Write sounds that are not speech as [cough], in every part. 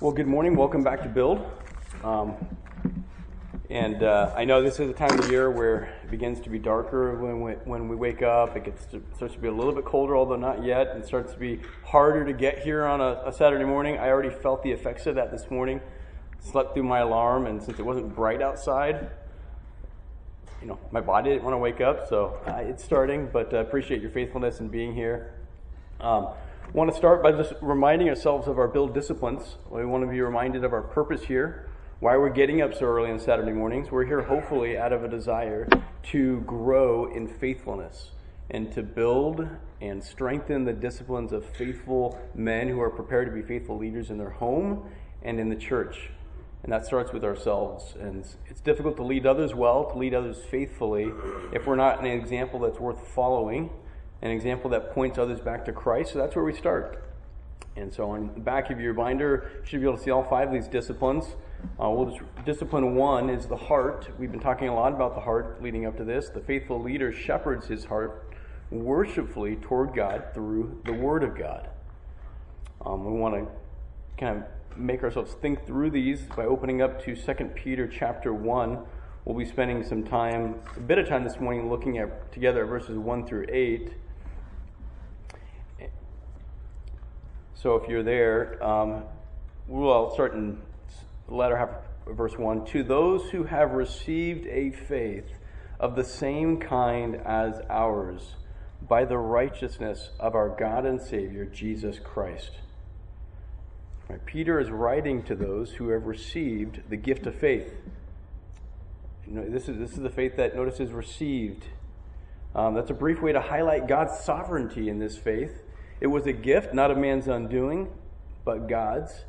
Well, good morning. Welcome back to Build. Um, and uh, I know this is a time of year where it begins to be darker when we, when we wake up. It gets to, starts to be a little bit colder, although not yet. It starts to be harder to get here on a, a Saturday morning. I already felt the effects of that this morning. Slept through my alarm, and since it wasn't bright outside, you know, my body didn't want to wake up, so uh, it's starting. But I uh, appreciate your faithfulness in being here. Um, Want to start by just reminding ourselves of our build disciplines. We want to be reminded of our purpose here, why we're getting up so early on Saturday mornings. We're here hopefully out of a desire to grow in faithfulness and to build and strengthen the disciplines of faithful men who are prepared to be faithful leaders in their home and in the church. And that starts with ourselves. And it's difficult to lead others well, to lead others faithfully, if we're not an example that's worth following an example that points others back to Christ. So that's where we start. And so on the back of your binder, you should be able to see all five of these disciplines. Uh, we'll just, discipline one is the heart. We've been talking a lot about the heart leading up to this. The faithful leader shepherds his heart worshipfully toward God through the Word of God. Um, we want to kind of make ourselves think through these by opening up to 2 Peter chapter 1. We'll be spending some time, a bit of time this morning, looking at together verses 1 through 8. So if you're there, um, we'll start in the latter half of verse 1. To those who have received a faith of the same kind as ours, by the righteousness of our God and Savior, Jesus Christ. Right, Peter is writing to those who have received the gift of faith. You know, this, is, this is the faith that, notice, is received. Um, that's a brief way to highlight God's sovereignty in this faith it was a gift, not a man's undoing, but God's.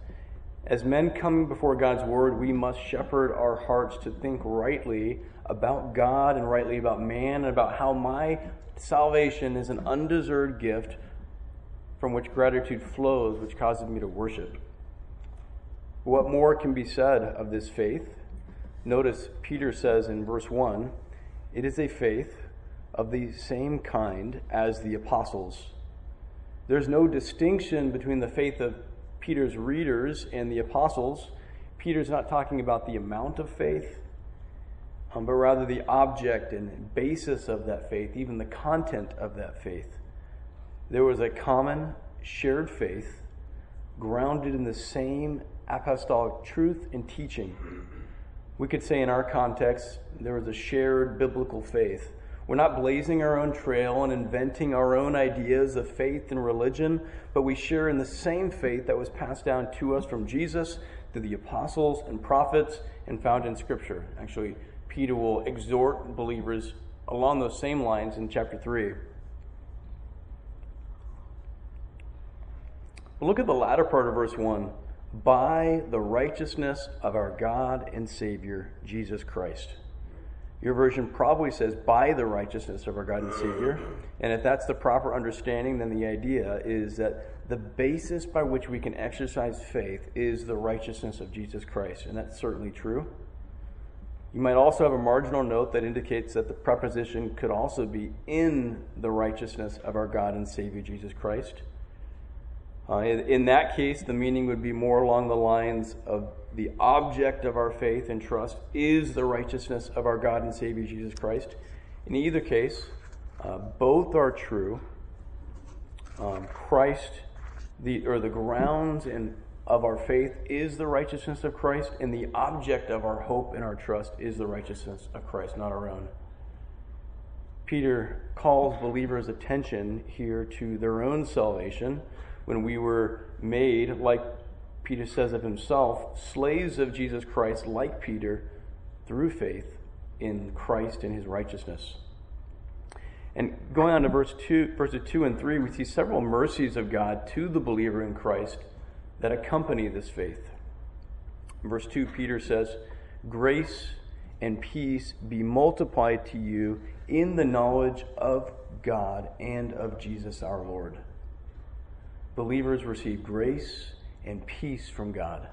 As men coming before God's word, we must shepherd our hearts to think rightly about God and rightly about man and about how my salvation is an undeserved gift from which gratitude flows, which causes me to worship. What more can be said of this faith? Notice Peter says in verse 1 it is a faith of the same kind as the apostles' There's no distinction between the faith of Peter's readers and the apostles. Peter's not talking about the amount of faith, um, but rather the object and basis of that faith, even the content of that faith. There was a common shared faith grounded in the same apostolic truth and teaching. We could say, in our context, there was a shared biblical faith we're not blazing our own trail and inventing our own ideas of faith and religion, but we share in the same faith that was passed down to us from Jesus through the apostles and prophets and found in Scripture. Actually, Peter will exhort believers along those same lines in chapter 3. But look at the latter part of verse 1 by the righteousness of our God and Savior, Jesus Christ. Your version probably says, by the righteousness of our God and Savior. And if that's the proper understanding, then the idea is that the basis by which we can exercise faith is the righteousness of Jesus Christ. And that's certainly true. You might also have a marginal note that indicates that the preposition could also be in the righteousness of our God and Savior Jesus Christ. Uh, in, in that case, the meaning would be more along the lines of the object of our faith and trust is the righteousness of our God and Savior Jesus Christ. In either case, uh, both are true. Um, Christ, the or the grounds and of our faith is the righteousness of Christ, and the object of our hope and our trust is the righteousness of Christ, not our own. Peter calls believers' attention here to their own salvation when we were made like Peter says of himself, slaves of Jesus Christ, like Peter, through faith in Christ and his righteousness. And going on to verse two, verses 2 and 3, we see several mercies of God to the believer in Christ that accompany this faith. In verse 2, Peter says, Grace and peace be multiplied to you in the knowledge of God and of Jesus our Lord. Believers receive grace and peace from God.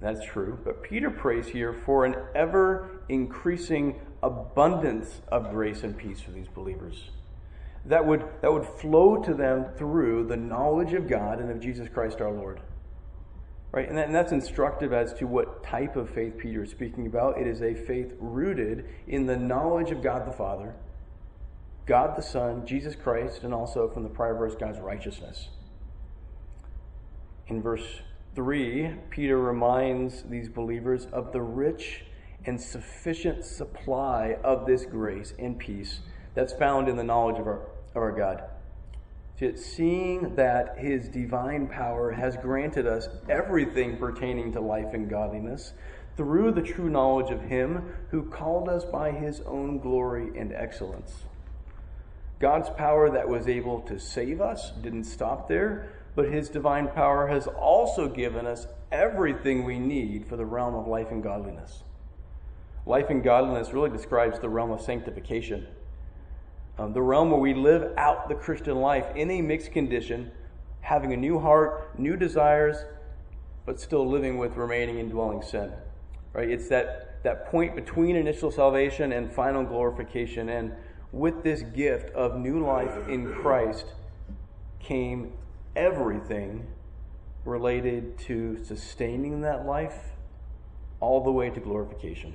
That's true. But Peter prays here for an ever increasing abundance of grace and peace for these believers. That would, that would flow to them through the knowledge of God and of Jesus Christ our Lord. Right? And, that, and that's instructive as to what type of faith Peter is speaking about. It is a faith rooted in the knowledge of God the Father, God the Son, Jesus Christ, and also from the prior verse, God's righteousness. In verse 3, Peter reminds these believers of the rich and sufficient supply of this grace and peace that's found in the knowledge of our, of our God seeing that his divine power has granted us everything pertaining to life and godliness through the true knowledge of him who called us by his own glory and excellence. God's power that was able to save us didn't stop there, but his divine power has also given us everything we need for the realm of life and godliness. Life and godliness really describes the realm of sanctification um, the realm where we live out the Christian life in a mixed condition, having a new heart, new desires, but still living with remaining indwelling sin. Right? It's that, that point between initial salvation and final glorification. And with this gift of new life in Christ came everything related to sustaining that life all the way to glorification.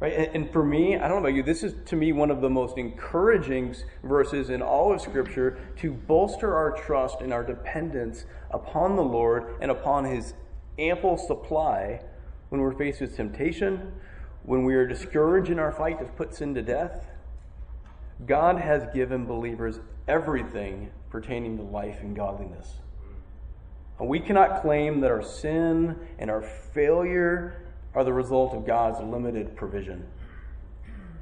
Right? And, for me, I don't know about you, this is to me one of the most encouraging verses in all of Scripture to bolster our trust and our dependence upon the Lord and upon His ample supply when we're faced with temptation, when we are discouraged in our fight to put sin to death. God has given believers everything pertaining to life and godliness. And we cannot claim that our sin and our failure are the result of God's limited provision.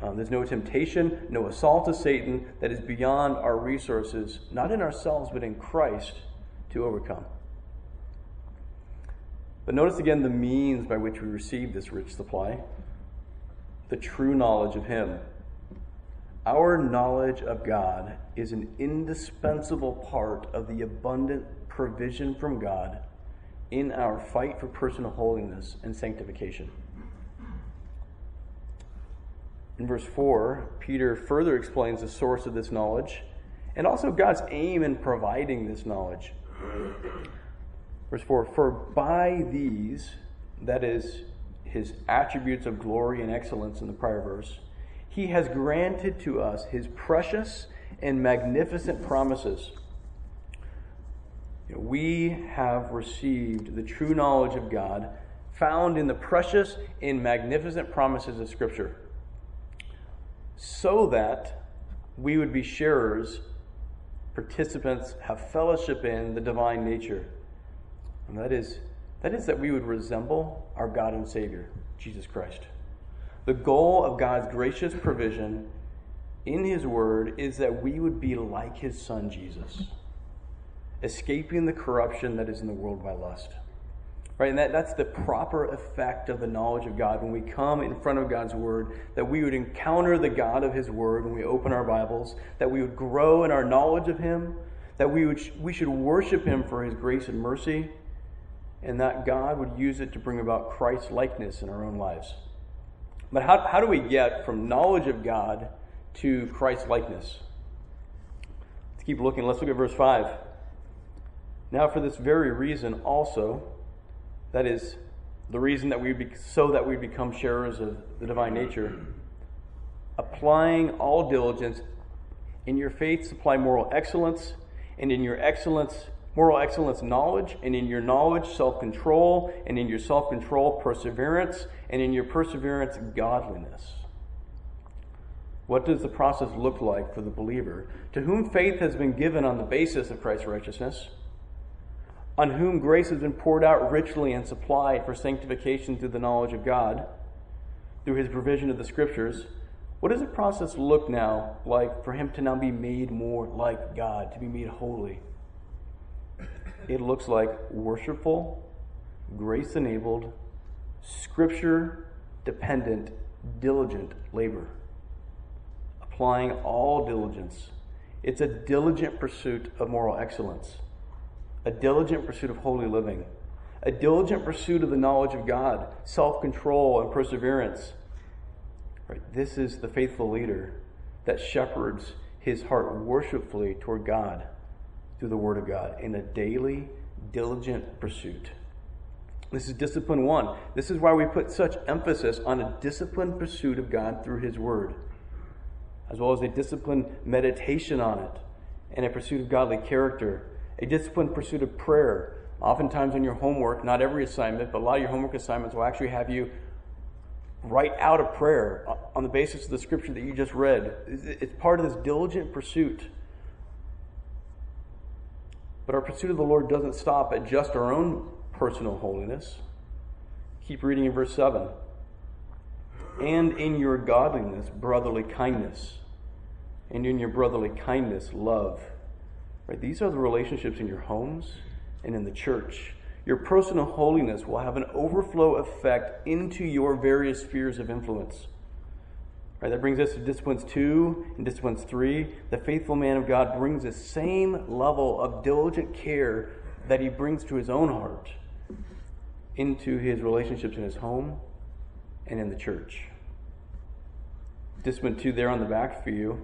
Um, there's no temptation, no assault of Satan that is beyond our resources, not in ourselves, but in Christ, to overcome. But notice again the means by which we receive this rich supply the true knowledge of Him. Our knowledge of God is an indispensable part of the abundant provision from God in our fight for personal holiness and sanctification. In verse 4, Peter further explains the source of this knowledge and also God's aim in providing this knowledge. Verse 4 For by these, that is, his attributes of glory and excellence in the prior verse, he has granted to us his precious and magnificent promises we have received the true knowledge of God found in the precious and magnificent promises of Scripture, so that we would be sharers, participants, have fellowship in the divine nature. And that is, that is that we would resemble our God and Savior, Jesus Christ. The goal of God's gracious provision in His Word is that we would be like His Son, Jesus escaping the corruption that is in the world by lust. Right? And that, that's the proper effect of the knowledge of God when we come in front of God's Word, that we would encounter the God of His Word when we open our Bibles, that we would grow in our knowledge of Him, that we, would, we should worship Him for His grace and mercy, and that God would use it to bring about Christ's likeness in our own lives. But how, how do we get from knowledge of God to Christ's likeness? Let's keep looking. Let's look at verse 5. Now, for this very reason, also, that is, the reason that we be, so that we become sharers of the divine nature, applying all diligence, in your faith supply moral excellence, and in your excellence, moral excellence, knowledge, and in your knowledge, self control, and in your self control, perseverance, and in your perseverance, godliness. What does the process look like for the believer to whom faith has been given on the basis of Christ's righteousness? on whom grace has been poured out richly and supplied for sanctification through the knowledge of God, through his provision of the scriptures, what does the process look now like for him to now be made more like God, to be made holy? It looks like worshipful, grace enabled, scripture dependent, diligent labor. Applying all diligence. It's a diligent pursuit of moral excellence a diligent pursuit of holy living, a diligent pursuit of the knowledge of God, self control, and perseverance. Right? This is the faithful leader that shepherds his heart worshipfully toward God through the Word of God in a daily, diligent pursuit. This is discipline one. This is why we put such emphasis on a disciplined pursuit of God through His Word, as well as a disciplined meditation on it, and a pursuit of godly character, a disciplined pursuit of prayer. Oftentimes, in your homework, not every assignment, but a lot of your homework assignments will actually have you write out a prayer on the basis of the scripture that you just read. It's part of this diligent pursuit. But our pursuit of the Lord doesn't stop at just our own personal holiness. Keep reading in verse 7. And in your godliness, brotherly kindness. And in your brotherly kindness, love. Right? These are the relationships in your homes and in the church. Your personal holiness will have an overflow effect into your various spheres of influence. Right, that brings us to disciplines two and disciplines three. The faithful man of God brings the same level of diligent care that he brings to his own heart into his relationships in his home and in the church. Discipline two there on the back for you,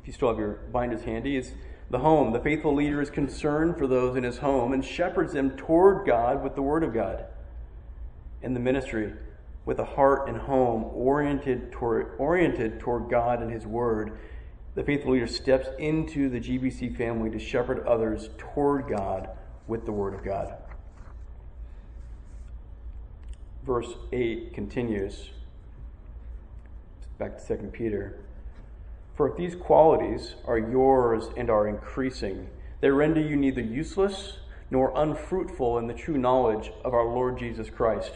if you still have your binders handy, is the home. The faithful leader is concerned for those in his home and shepherds them toward God with the word of God. and the ministry, with a heart and home oriented toward, oriented toward God and his word, the faithful leader steps into the GBC family to shepherd others toward God with the word of God verse 8 continues. Back to 2 Peter. For if these qualities are yours and are increasing, they render you neither useless nor unfruitful in the true knowledge of our Lord Jesus Christ.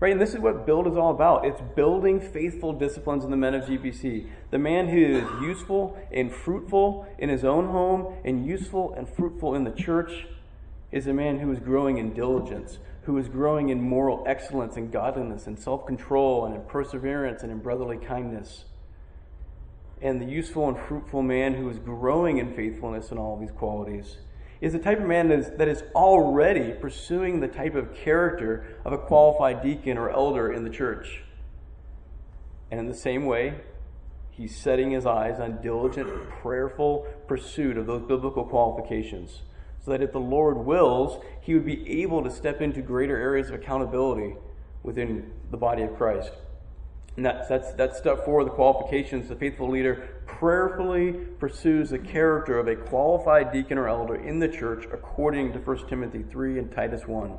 Right, and this is what build is all about. It's building faithful disciplines in the men of GBC. The man who is useful and fruitful in his own home and useful and fruitful in the church is a man who is growing in diligence, who is growing in moral excellence and godliness and self control and in perseverance and in brotherly kindness. And the useful and fruitful man who is growing in faithfulness and all these qualities is the type of man that is, that is already pursuing the type of character of a qualified deacon or elder in the church. And in the same way, he's setting his eyes on diligent, prayerful pursuit of those biblical qualifications so that if the Lord wills, he would be able to step into greater areas of accountability within the body of Christ. And that's, that's, that's step four, of the qualifications. The faithful leader prayerfully pursues the character of a qualified deacon or elder in the church according to 1 Timothy 3 and Titus 1.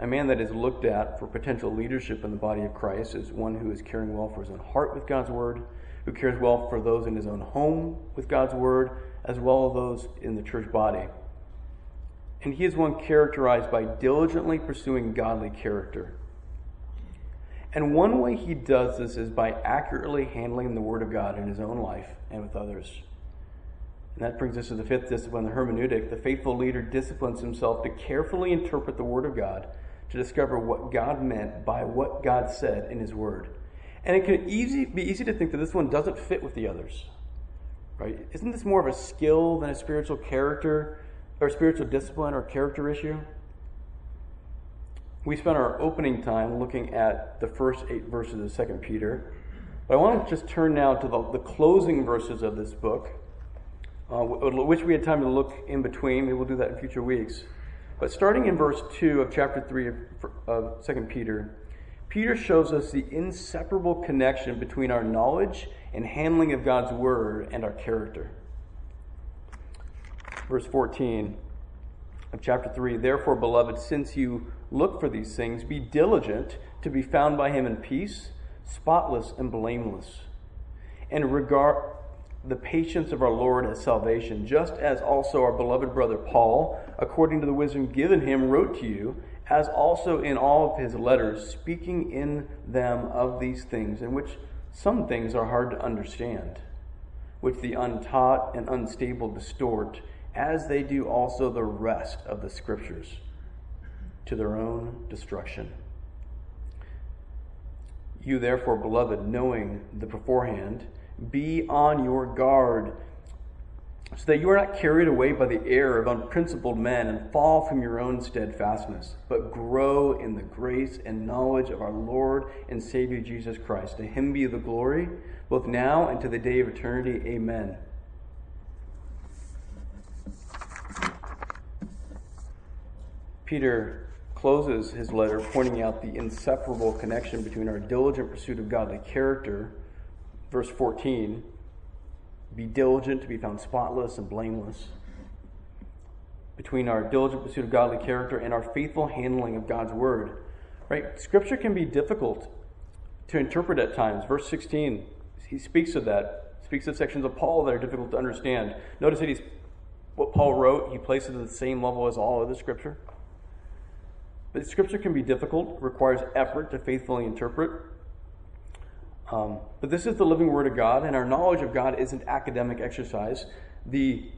A man that is looked at for potential leadership in the body of Christ is one who is caring well for his own heart with God's word, who cares well for those in his own home with God's word, as well as those in the church body. And he is one characterized by diligently pursuing godly character. And one way he does this is by accurately handling the Word of God in his own life and with others. And that brings us to the fifth discipline, the hermeneutic. The faithful leader disciplines himself to carefully interpret the Word of God to discover what God meant by what God said in His Word. And it can easy, be easy to think that this one doesn't fit with the others. Right? Isn't this more of a skill than a spiritual character or spiritual discipline or character issue? We spent our opening time looking at the first eight verses of Second Peter. But I want to just turn now to the, the closing verses of this book, uh, which we had time to look in between. Maybe we'll do that in future weeks. But starting in verse 2 of chapter 3 of, of 2 Peter, Peter shows us the inseparable connection between our knowledge and handling of God's word and our character. Verse 14 of chapter 3 Therefore, beloved, since you look for these things, be diligent to be found by him in peace, spotless and blameless, and regard the patience of our Lord as salvation, just as also our beloved brother Paul, according to the wisdom given him, wrote to you as also in all of his letters, speaking in them of these things, in which some things are hard to understand, which the untaught and unstable distort, as they do also the rest of the Scriptures, to their own destruction. You, therefore, beloved, knowing the beforehand, be on your guard so that you are not carried away by the error of unprincipled men and fall from your own steadfastness, but grow in the grace and knowledge of our Lord and Savior Jesus Christ. To him be the glory, both now and to the day of eternity. Amen. Peter closes his letter pointing out the inseparable connection between our diligent pursuit of godly character, verse 14, be diligent to be found spotless and blameless, between our diligent pursuit of godly character and our faithful handling of God's word. Right? Scripture can be difficult to interpret at times. Verse 16, he speaks of that, speaks of sections of Paul that are difficult to understand. Notice that he's what Paul wrote, he places it at the same level as all other scripture. But scripture can be difficult, requires effort to faithfully interpret. Um, but this is the living word of God, and our knowledge of God isn't academic exercise. The,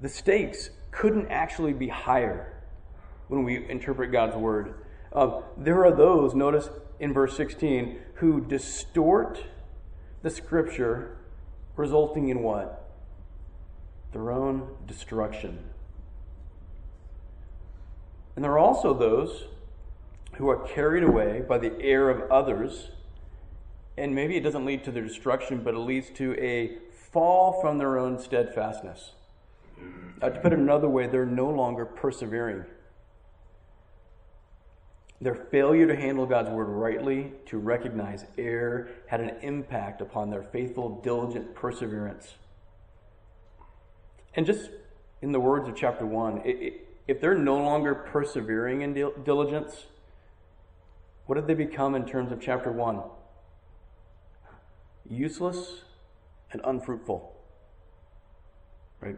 the stakes couldn't actually be higher when we interpret God's word. Uh, there are those, notice in verse 16, who distort the scripture, resulting in what? Their own destruction. And there are also those who are carried away by the error of others, and maybe it doesn't lead to their destruction, but it leads to a fall from their own steadfastness. Uh, to put it another way, they're no longer persevering. Their failure to handle God's word rightly, to recognize error, had an impact upon their faithful, diligent perseverance. And just in the words of chapter 1, it, it, if they're no longer persevering in diligence, what did they become in terms of chapter 1? Useless and unfruitful. Right?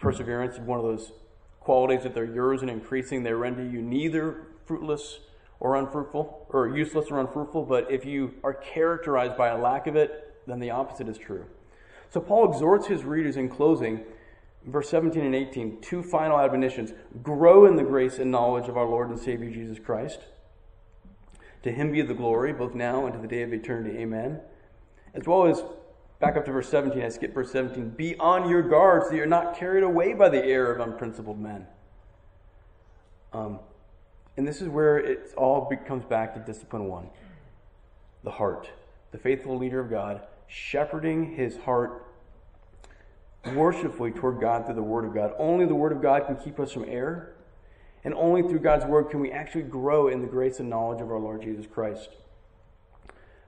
Perseverance is one of those qualities that they're yours and increasing. They render you neither fruitless or unfruitful, or useless or unfruitful, but if you are characterized by a lack of it, then the opposite is true. So Paul exhorts his readers in closing, verse 17 and 18, two final admonitions grow in the grace and knowledge of our Lord and Savior Jesus Christ. To him be the glory, both now and to the day of eternity. Amen. As well as, back up to verse 17, I skip verse 17, be on your guard so you're not carried away by the error of unprincipled men. Um, and this is where it all comes back to discipline one the heart. The faithful leader of God, shepherding his heart worshipfully toward God through the Word of God. Only the Word of God can keep us from error. And only through God's Word can we actually grow in the grace and knowledge of our Lord Jesus Christ.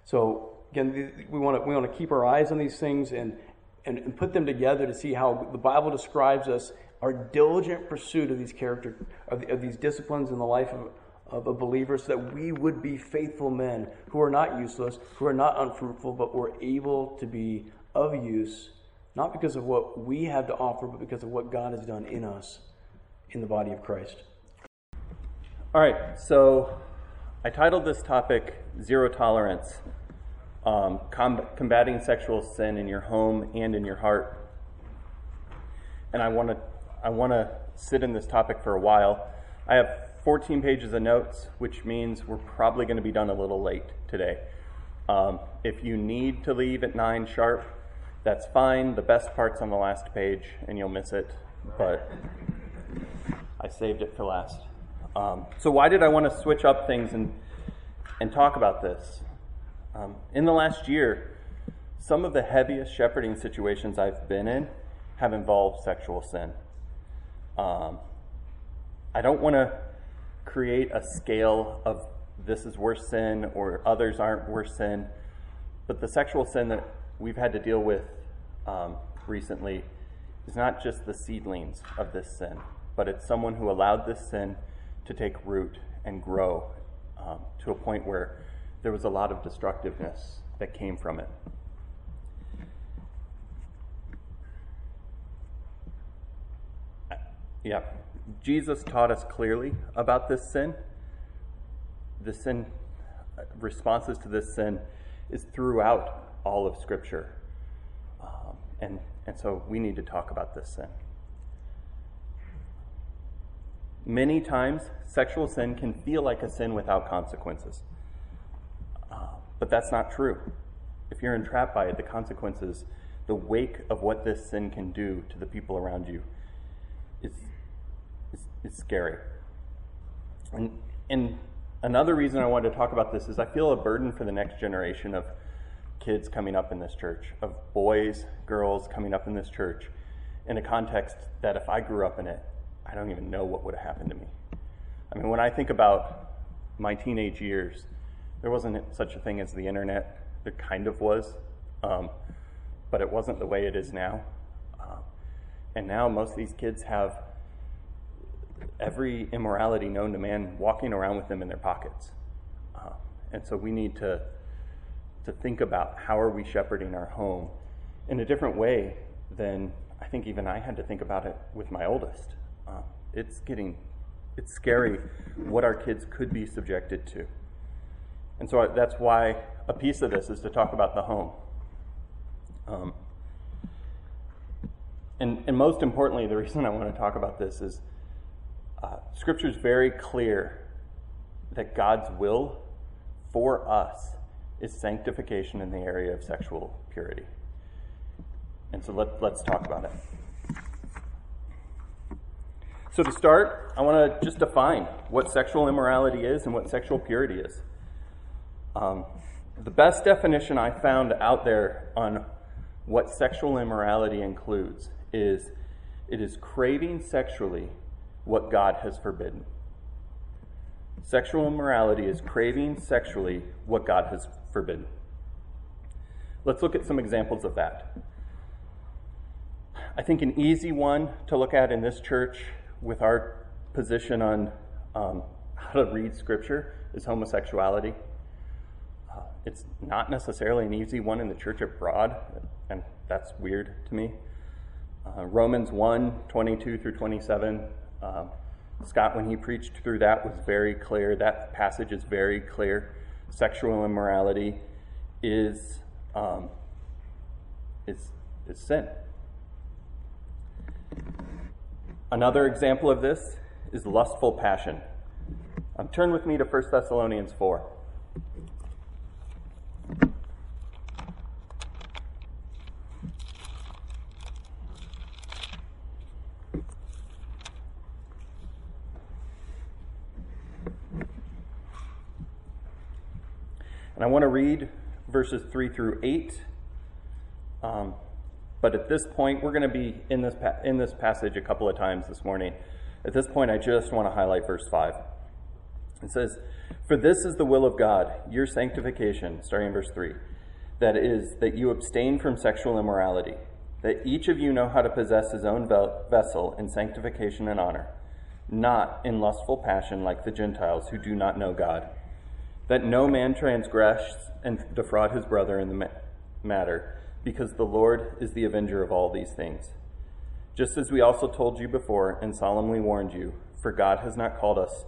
So, again, we want to, we want to keep our eyes on these things and, and, and put them together to see how the Bible describes us our diligent pursuit of these character of, of these disciplines in the life of, of a believer so that we would be faithful men who are not useless, who are not unfruitful, but we're able to be of use, not because of what we have to offer, but because of what God has done in us in the body of Christ. All right, so I titled this topic Zero Tolerance um, Combating Sexual Sin in Your Home and in Your Heart. And I want to I want to sit in this topic for a while. I have 14 pages of notes, which means we're probably going to be done a little late today. Um, if you need to leave at 9 sharp, that's fine. The best part's on the last page, and you'll miss it, but I saved it for last. Um, so, why did I want to switch up things and, and talk about this? Um, in the last year, some of the heaviest shepherding situations I've been in have involved sexual sin. Um, I don't want to create a scale of this is worse sin or others aren't worse sin, but the sexual sin that we've had to deal with um, recently is not just the seedlings of this sin, but it's someone who allowed this sin to take root and grow um, to a point where there was a lot of destructiveness that came from it. Yeah. Jesus taught us clearly about this sin. The sin, responses to this sin, is throughout all of Scripture. And, and so we need to talk about this sin. Many times, sexual sin can feel like a sin without consequences. Uh, but that's not true. If you're entrapped by it, the consequences, the wake of what this sin can do to the people around you, is it's scary. And, and another reason I wanted to talk about this is I feel a burden for the next generation of kids coming up in this church, of boys, girls coming up in this church, in a context that if I grew up in it, I don't even know what would have happened to me. I mean, when I think about my teenage years, there wasn't such a thing as the internet. There kind of was, um, but it wasn't the way it is now. Uh, and now most of these kids have every immorality known to man walking around with them in their pockets. Uh, and so we need to, to think about how are we shepherding our home in a different way than I think even I had to think about it with my oldest. Uh, it's getting, it's scary what our kids could be subjected to. And so that's why a piece of this is to talk about the home. Um, and, and most importantly, the reason I want to talk about this is uh, Scripture is very clear that God's will for us is sanctification in the area of sexual purity. And so let, let's talk about it. So, to start, I want to just define what sexual immorality is and what sexual purity is. Um, the best definition I found out there on what sexual immorality includes is it is craving sexually what God has forbidden. Sexual immorality is craving sexually what God has forbidden. Let's look at some examples of that. I think an easy one to look at in this church with our position on um, how to read Scripture is homosexuality. Uh, it's not necessarily an easy one in the church abroad, and that's weird to me. Uh, Romans 1 22 through 27. Um, Scott, when he preached through that, was very clear. That passage is very clear. Sexual immorality is, um, is, is sin. Another example of this is lustful passion. Um, turn with me to 1 Thessalonians 4. Want to read verses 3 through 8. Um, but at this point, we're going to be in this, pa- in this passage a couple of times this morning. At this point, I just want to highlight verse 5. It says, For this is the will of God, your sanctification, starting in verse 3, that is, that you abstain from sexual immorality, that each of you know how to possess his own vessel in sanctification and honor, not in lustful passion like the Gentiles who do not know God, that no man transgress and defraud his brother in the matter because the Lord is the avenger of all these things. Just as we also told you before and solemnly warned you, for God has not called us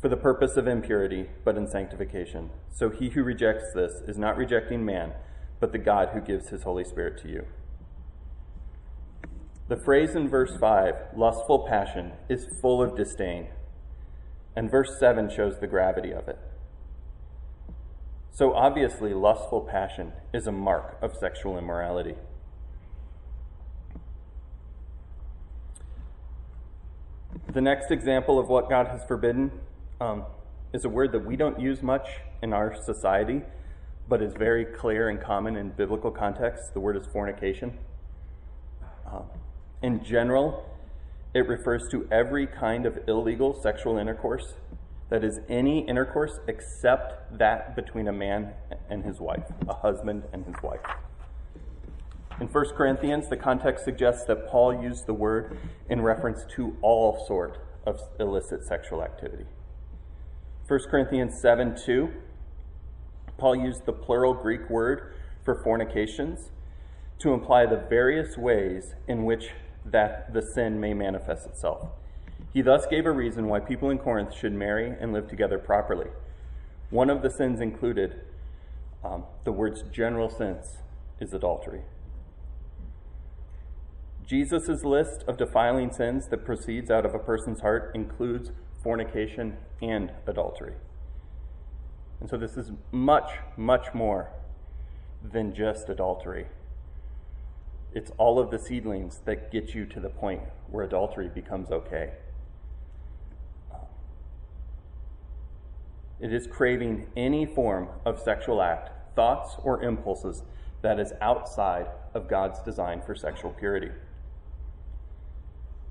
for the purpose of impurity, but in sanctification. So he who rejects this is not rejecting man, but the God who gives his Holy Spirit to you. The phrase in verse 5, lustful passion, is full of disdain. And verse 7 shows the gravity of it. So obviously, lustful passion is a mark of sexual immorality. The next example of what God has forbidden um, is a word that we don't use much in our society, but is very clear and common in biblical context. The word is fornication. Um, in general, it refers to every kind of illegal sexual intercourse that is any intercourse except that between a man and his wife, a husband and his wife. In 1 Corinthians, the context suggests that Paul used the word in reference to all sort of illicit sexual activity. 1 Corinthians 7 2, Paul used the plural Greek word for fornications to imply the various ways in which that the sin may manifest itself. He thus gave a reason why people in Corinth should marry and live together properly. One of the sins included um, the word's general sense is adultery. Jesus' list of defiling sins that proceeds out of a person's heart includes fornication and adultery. And so this is much, much more than just adultery. It's all of the seedlings that get you to the point where adultery becomes okay. It is craving any form of sexual act, thoughts, or impulses that is outside of God's design for sexual purity.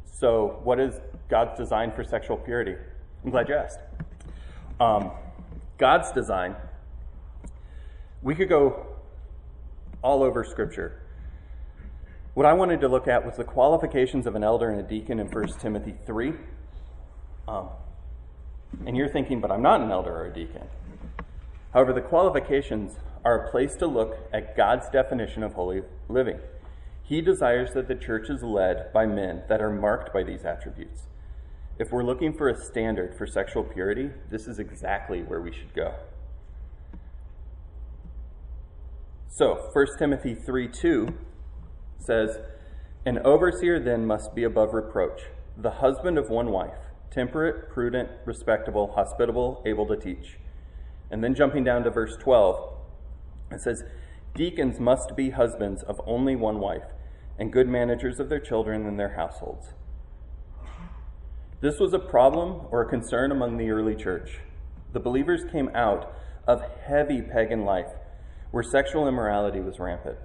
So, what is God's design for sexual purity? I'm glad you asked. Um, God's design, we could go all over Scripture. What I wanted to look at was the qualifications of an elder and a deacon in 1 Timothy 3. Um, and you're thinking, but I'm not an elder or a deacon. However, the qualifications are a place to look at God's definition of holy living. He desires that the church is led by men that are marked by these attributes. If we're looking for a standard for sexual purity, this is exactly where we should go. So, 1 Timothy 3 2 says, An overseer then must be above reproach, the husband of one wife, temperate, prudent, respectable, hospitable, able to teach. And then jumping down to verse 12, it says, Deacons must be husbands of only one wife, and good managers of their children and their households. This was a problem or a concern among the early church. The believers came out of heavy pagan life where sexual immorality was rampant.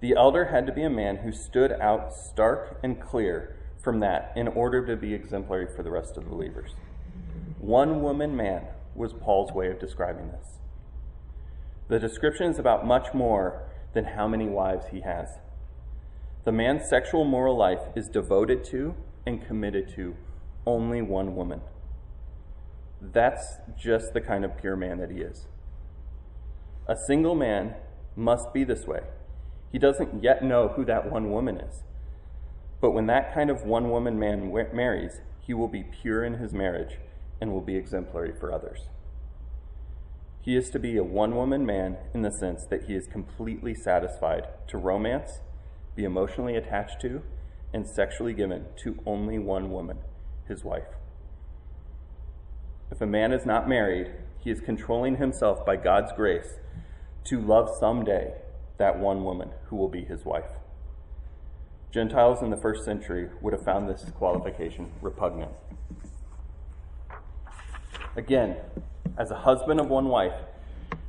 The elder had to be a man who stood out stark and clear from that in order to be exemplary for the rest of the believers. One woman man was Paul's way of describing this. The description is about much more than how many wives he has. The man's sexual moral life is devoted to and committed to only one woman. That's just the kind of pure man that he is. A single man must be this way. He doesn't yet know who that one woman is. But when that kind of one woman man marries, he will be pure in his marriage and will be exemplary for others. He is to be a one woman man in the sense that he is completely satisfied to romance, be emotionally attached to, and sexually given to only one woman, his wife. If a man is not married, he is controlling himself by God's grace to love someday that one woman who will be his wife. Gentiles in the first century would have found this qualification repugnant. Again, as a husband of one wife,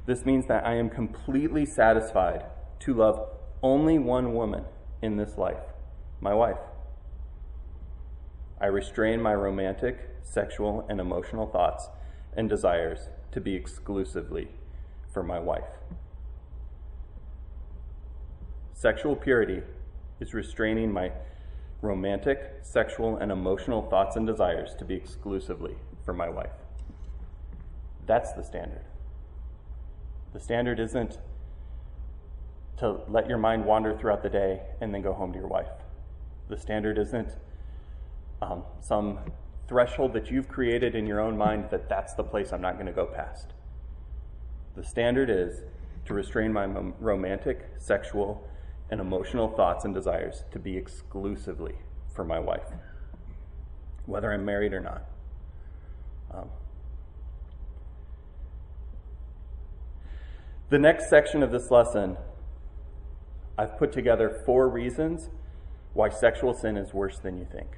this means that I am completely satisfied to love only one woman in this life, my wife. I restrain my romantic, sexual, and emotional thoughts and desires to be exclusively for my wife. Sexual purity is restraining my romantic, sexual, and emotional thoughts and desires to be exclusively for my wife. That's the standard. The standard isn't to let your mind wander throughout the day and then go home to your wife. The standard isn't um, some threshold that you've created in your own mind that that's the place I'm not going to go past. The standard is to restrain my romantic, sexual, and emotional thoughts and desires to be exclusively for my wife, whether I'm married or not. Um, the next section of this lesson, I've put together four reasons why sexual sin is worse than you think.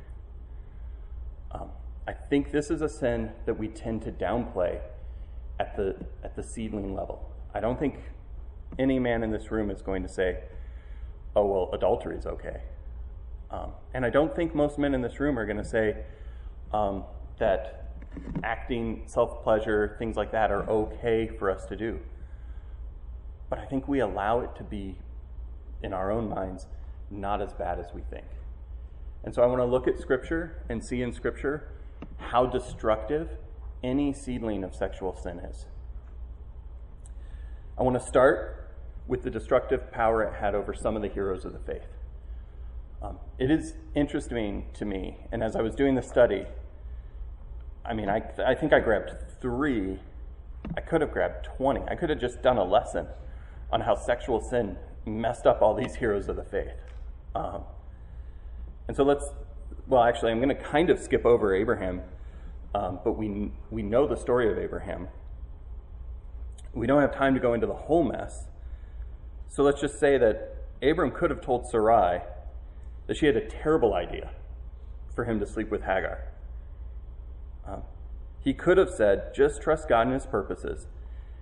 Um, I think this is a sin that we tend to downplay at the, at the seedling level. I don't think any man in this room is going to say, oh, well, adultery is okay. Um, and I don't think most men in this room are going to say um, that acting, self pleasure, things like that are okay for us to do. But I think we allow it to be, in our own minds, not as bad as we think. And so I want to look at Scripture and see in Scripture how destructive any seedling of sexual sin is. I want to start with the destructive power it had over some of the heroes of the faith. Um, it is interesting to me, and as I was doing the study, I mean, I, I think I grabbed three. I could have grabbed 20. I could have just done a lesson on how sexual sin messed up all these heroes of the faith. Um, and so let's, well, actually, I'm going to kind of skip over Abraham, um, but we, we know the story of Abraham. We don't have time to go into the whole mess, so let's just say that Abram could have told Sarai that she had a terrible idea for him to sleep with Hagar. Um, he could have said, just trust God and his purposes,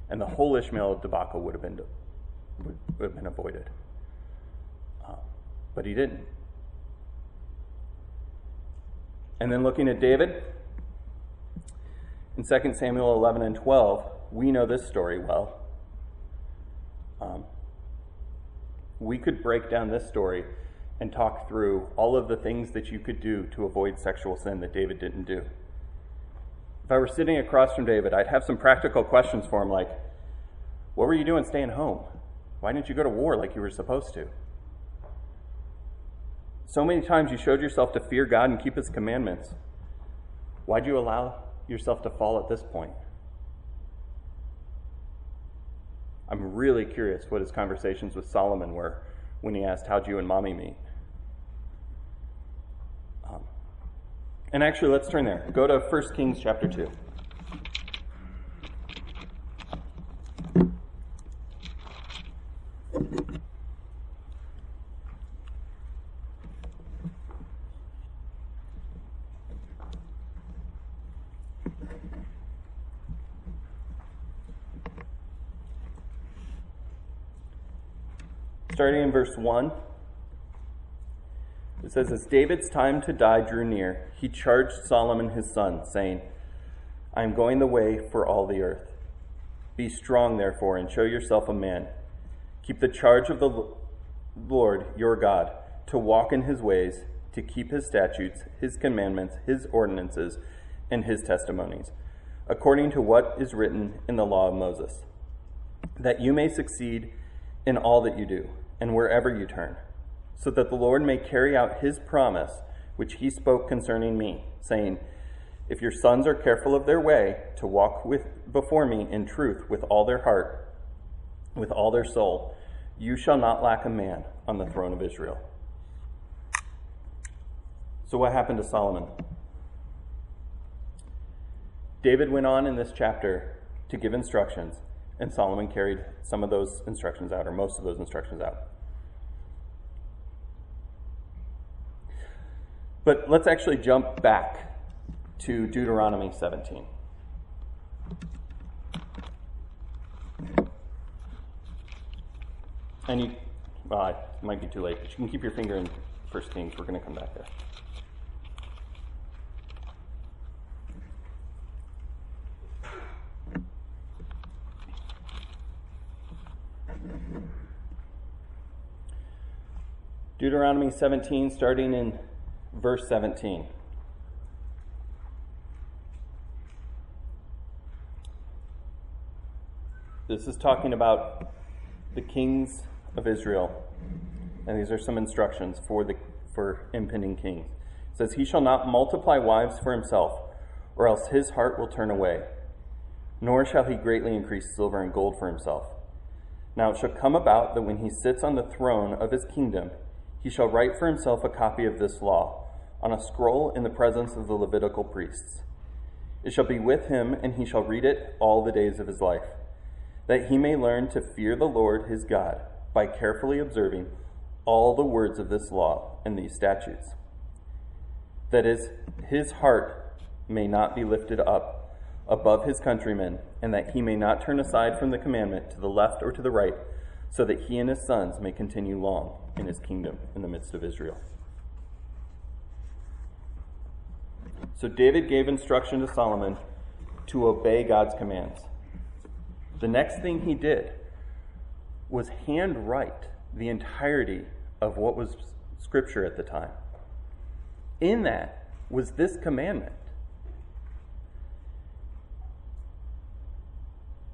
and the whole Ishmael debacle would have been, would, would have been avoided. Uh, but he didn't. And then looking at David, In 2 Samuel 11 and 12, we know this story well. Um, we could break down this story and talk through all of the things that you could do to avoid sexual sin that David didn't do. If I were sitting across from David, I'd have some practical questions for him like, What were you doing staying home? Why didn't you go to war like you were supposed to? So many times you showed yourself to fear God and keep His commandments. Why'd you allow yourself to fall at this point? I'm really curious what his conversations with Solomon were when he asked, How'd you and mommy meet? Um, and actually, let's turn there. Go to 1 Kings chapter 2. Starting in verse 1, it says, As David's time to die drew near, he charged Solomon his son, saying, I am going the way for all the earth. Be strong, therefore, and show yourself a man. Keep the charge of the Lord your God, to walk in his ways, to keep his statutes, his commandments, his ordinances, and his testimonies, according to what is written in the law of Moses, that you may succeed in all that you do and wherever you turn, so that the Lord may carry out his promise which he spoke concerning me, saying, If your sons are careful of their way to walk with before me in truth with all their heart, with all their soul, you shall not lack a man on the throne of Israel. So, what happened to Solomon? David went on in this chapter to give instructions and Solomon carried some of those instructions out, or most of those instructions out. But let's actually jump back to Deuteronomy 17. And you, well, it might be too late, but you can keep your finger in First Kings. We're going to come back there. Deuteronomy 17, starting in verse 17. This is talking about the kings of Israel. And these are some instructions for the for impending kings. It says, He shall not multiply wives for himself, or else his heart will turn away, nor shall he greatly increase silver and gold for himself. Now it shall come about that when he sits on the throne of his kingdom, he shall write for himself a copy of this law on a scroll in the presence of the Levitical priests. It shall be with him, and he shall read it all the days of his life, that he may learn to fear the Lord his God by carefully observing all the words of this law and these statutes. That is, his heart may not be lifted up above his countrymen, and that he may not turn aside from the commandment to the left or to the right so that he and his sons may continue long in his kingdom in the midst of Israel. So David gave instruction to Solomon to obey God's commands. The next thing he did was handwrite the entirety of what was scripture at the time. In that was this commandment.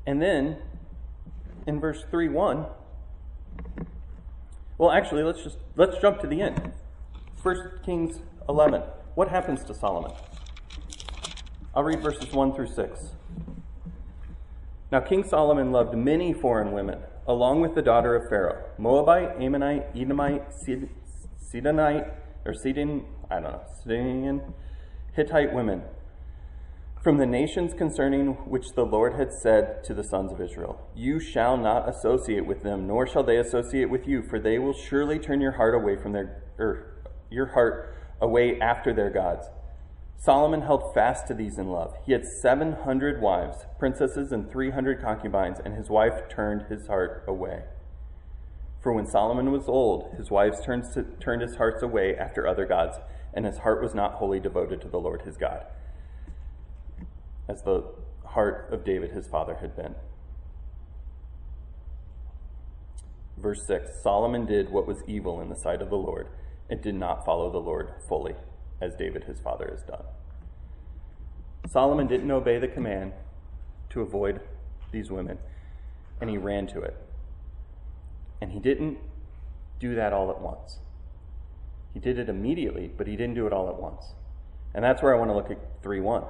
And then in verse 3 1, well, actually, let's just let's jump to the end. First Kings 11. What happens to Solomon? I'll read verses 1 through 6. Now, King Solomon loved many foreign women, along with the daughter of Pharaoh Moabite, Ammonite, Edomite, Sidonite, or Sidon, I don't know, Sidonian, Hittite women from the nations concerning which the Lord had said to the sons of Israel, You shall not associate with them, nor shall they associate with you, for they will surely turn your heart away from their or your heart away after their gods. Solomon held fast to these in love. He had seven hundred wives, princesses, and three hundred concubines, and his wife turned his heart away. For when Solomon was old, his wives turned, to, turned his hearts away after other gods, and his heart was not wholly devoted to the Lord his God. As the heart of David, his father, had been. Verse 6 Solomon did what was evil in the sight of the Lord and did not follow the Lord fully, as David, his father, has done. Solomon didn't obey the command to avoid these women, and he ran to it. And he didn't do that all at once. He did it immediately, but he didn't do it all at once. And that's where I want to look at 3 1.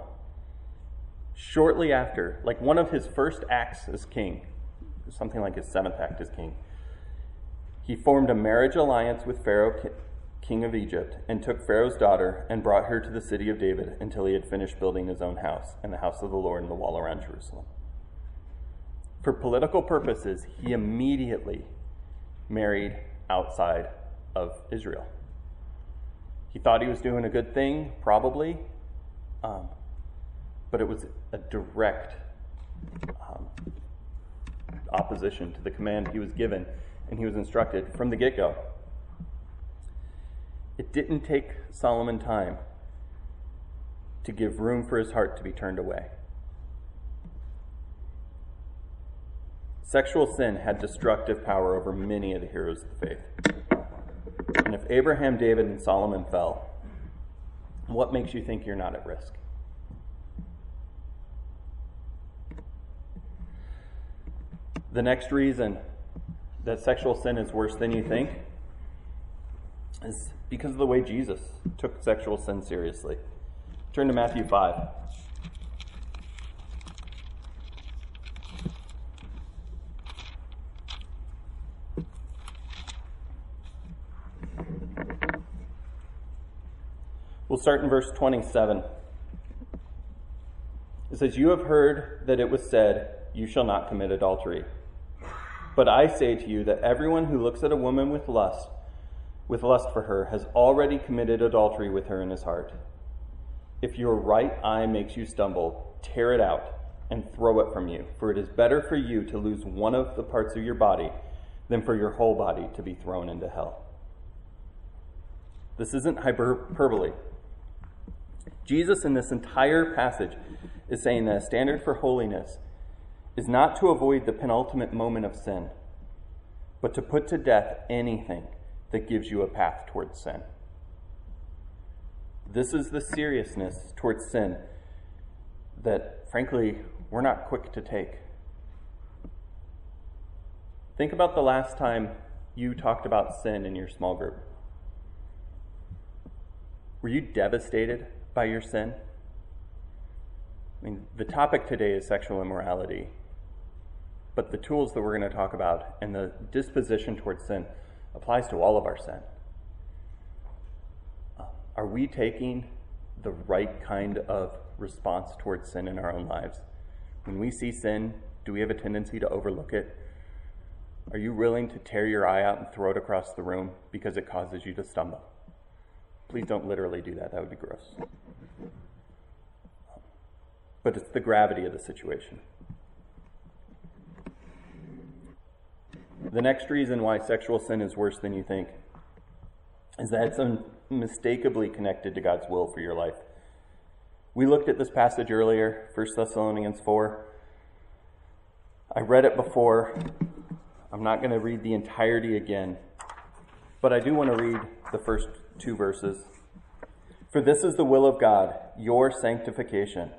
Shortly after, like one of his first acts as king, something like his seventh act as king, he formed a marriage alliance with Pharaoh, king of Egypt, and took Pharaoh's daughter and brought her to the city of David until he had finished building his own house and the house of the Lord and the wall around Jerusalem. For political purposes, he immediately married outside of Israel. He thought he was doing a good thing, probably, um, but it was a direct um, opposition to the command he was given and he was instructed from the get go. It didn't take Solomon time to give room for his heart to be turned away. Sexual sin had destructive power over many of the heroes of the faith. And if Abraham, David, and Solomon fell, what makes you think you're not at risk? The next reason that sexual sin is worse than you think is because of the way Jesus took sexual sin seriously. Turn to Matthew 5. We'll start in verse 27. It says, You have heard that it was said, You shall not commit adultery. But I say to you that everyone who looks at a woman with lust, with lust for her, has already committed adultery with her in his heart. If your right eye makes you stumble, tear it out and throw it from you, for it is better for you to lose one of the parts of your body than for your whole body to be thrown into hell. This isn't hyperbole. Jesus, in this entire passage, is saying that a standard for holiness is not to avoid the penultimate moment of sin, but to put to death anything that gives you a path towards sin. This is the seriousness towards sin that, frankly, we're not quick to take. Think about the last time you talked about sin in your small group. Were you devastated by your sin? I mean, the topic today is sexual immorality, but the tools that we're going to talk about and the disposition towards sin applies to all of our sin. Are we taking the right kind of response towards sin in our own lives? When we see sin, do we have a tendency to overlook it? Are you willing to tear your eye out and throw it across the room because it causes you to stumble? Please don't literally do that, that would be gross. But it's the gravity of the situation. The next reason why sexual sin is worse than you think is that it's unmistakably connected to God's will for your life. We looked at this passage earlier, 1 Thessalonians 4. I read it before. I'm not going to read the entirety again, but I do want to read the first two verses. For this is the will of God, your sanctification.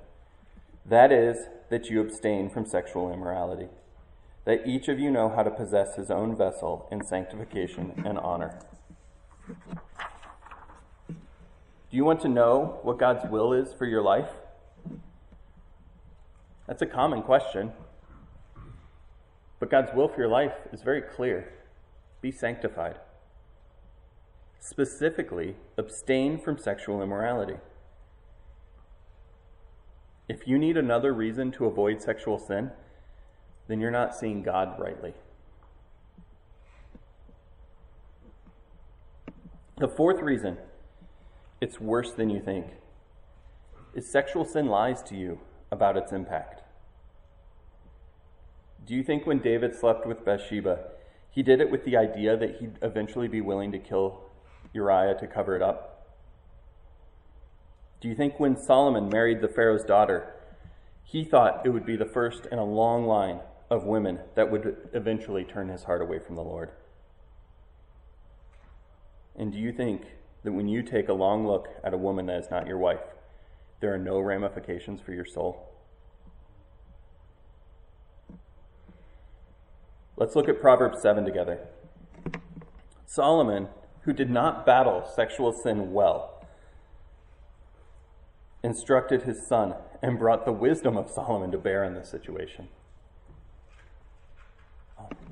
That is, that you abstain from sexual immorality that each of you know how to possess his own vessel in sanctification and honor. Do you want to know what God's will is for your life? That's a common question. But God's will for your life is very clear be sanctified. Specifically, abstain from sexual immorality. If you need another reason to avoid sexual sin, then you're not seeing God rightly. The fourth reason it's worse than you think is sexual sin lies to you about its impact. Do you think when David slept with Bathsheba, he did it with the idea that he'd eventually be willing to kill Uriah to cover it up? Do you think when Solomon married the Pharaoh's daughter, He thought it would be the first in a long line of women that would eventually turn his heart away from the Lord. And do you think that when you take a long look at a woman that is not your wife, there are no ramifications for your soul? Let's look at Proverbs 7 together. Solomon, who did not battle sexual sin well, instructed his son and brought the wisdom of Solomon to bear in this situation.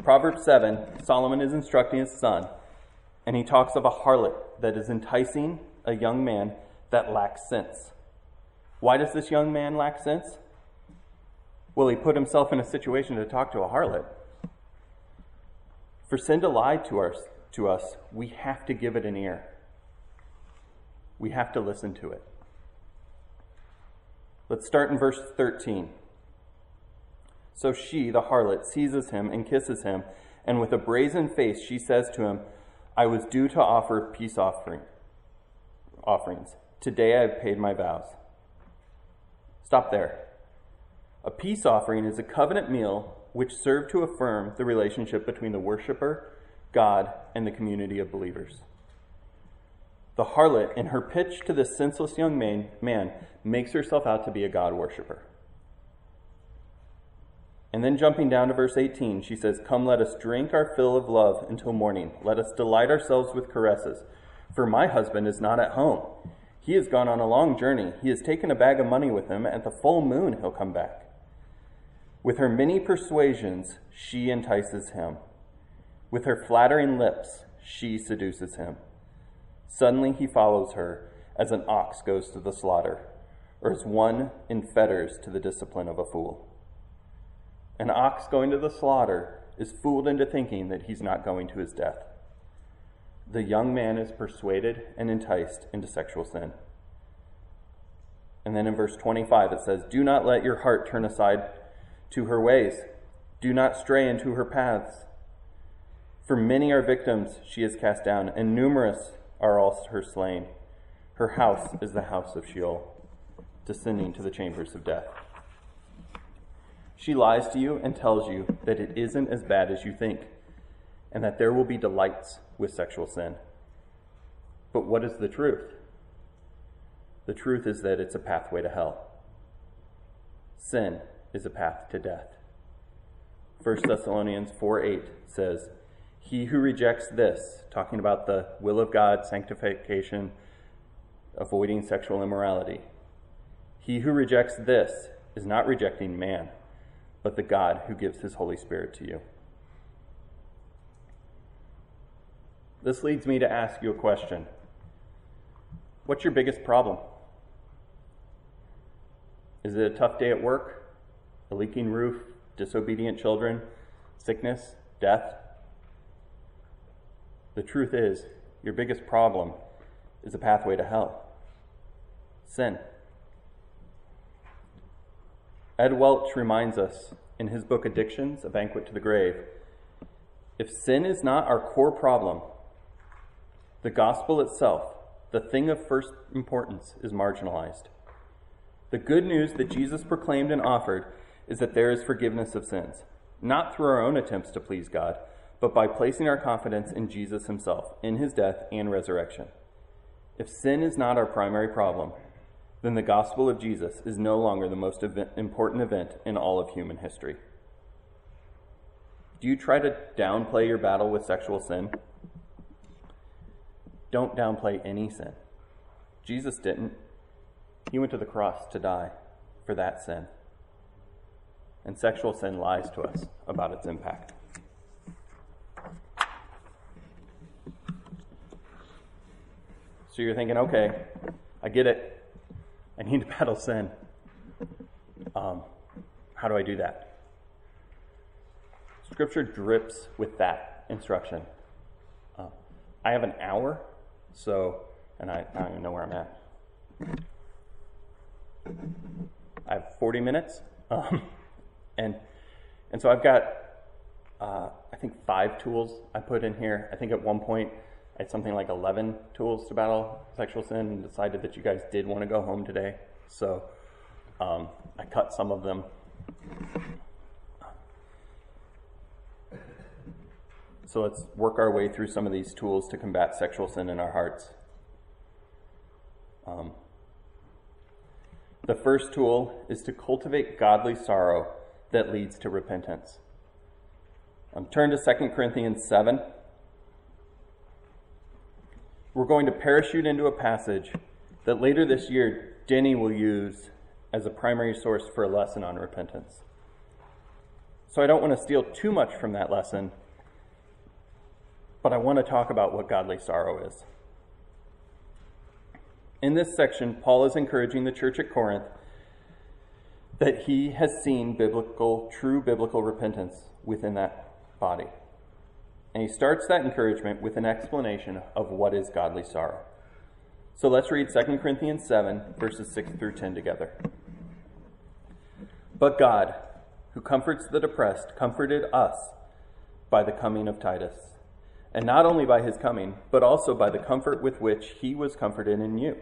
Proverbs 7, Solomon is instructing his son, and he talks of a harlot that is enticing a young man that lacks sense. Why does this young man lack sense? Well, he put himself in a situation to talk to a harlot. For sin to lie to us, to us, we have to give it an ear. We have to listen to it. Let's start in verse 13. So she, the harlot, seizes him and kisses him, and with a brazen face she says to him, I was due to offer peace offering offerings. Today I have paid my vows. Stop there. A peace offering is a covenant meal which served to affirm the relationship between the worshiper, God, and the community of believers. The harlot, in her pitch to this senseless young man, man makes herself out to be a God worshiper. And then jumping down to verse 18, she says, Come, let us drink our fill of love until morning. Let us delight ourselves with caresses. For my husband is not at home. He has gone on a long journey. He has taken a bag of money with him. At the full moon, he'll come back. With her many persuasions, she entices him. With her flattering lips, she seduces him. Suddenly he follows her as an ox goes to the slaughter, or as one in fetters to the discipline of a fool. An ox going to the slaughter is fooled into thinking that he's not going to his death. The young man is persuaded and enticed into sexual sin. And then in verse 25 it says, Do not let your heart turn aside to her ways, do not stray into her paths. For many are victims she has cast down, and numerous are all her slain. Her house is the house of Sheol, descending to the chambers of death. She lies to you and tells you that it isn't as bad as you think, and that there will be delights with sexual sin. But what is the truth? The truth is that it's a pathway to hell. Sin is a path to death. 1 Thessalonians 4 8 says, He who rejects this, talking about the will of God, sanctification, avoiding sexual immorality, he who rejects this is not rejecting man but the God who gives his Holy Spirit to you. This leads me to ask you a question What's your biggest problem? Is it a tough day at work? A leaking roof? Disobedient children? Sickness? Death? The truth is, your biggest problem is a pathway to hell sin. Ed Welch reminds us in his book Addictions, A Banquet to the Grave if sin is not our core problem, the gospel itself, the thing of first importance, is marginalized. The good news that Jesus proclaimed and offered is that there is forgiveness of sins, not through our own attempts to please God, but by placing our confidence in Jesus himself, in his death and resurrection. If sin is not our primary problem, then the gospel of Jesus is no longer the most event, important event in all of human history. Do you try to downplay your battle with sexual sin? Don't downplay any sin. Jesus didn't. He went to the cross to die for that sin. And sexual sin lies to us about its impact. So you're thinking, okay, I get it. I need to battle sin. Um, how do I do that? Scripture drips with that instruction. Uh, I have an hour, so, and I, I don't even know where I'm at. I have 40 minutes, um, and and so I've got, uh, I think five tools I put in here. I think at one point had something like 11 tools to battle sexual sin and decided that you guys did want to go home today. So Um, I cut some of them. So let's work our way through some of these tools to combat sexual sin in our hearts. Um, the first tool is to cultivate godly sorrow that leads to repentance. Um, turn to 2 Corinthians 7. We're going to parachute into a passage that later this year Denny will use as a primary source for a lesson on repentance. So I don't want to steal too much from that lesson, but I want to talk about what godly sorrow is. In this section, Paul is encouraging the church at Corinth that he has seen biblical, true biblical repentance within that body. And he starts that encouragement with an explanation of what is godly sorrow. So let's read 2 Corinthians 7, verses 6 through 10 together. But God, who comforts the depressed, comforted us by the coming of Titus. And not only by his coming, but also by the comfort with which he was comforted in you,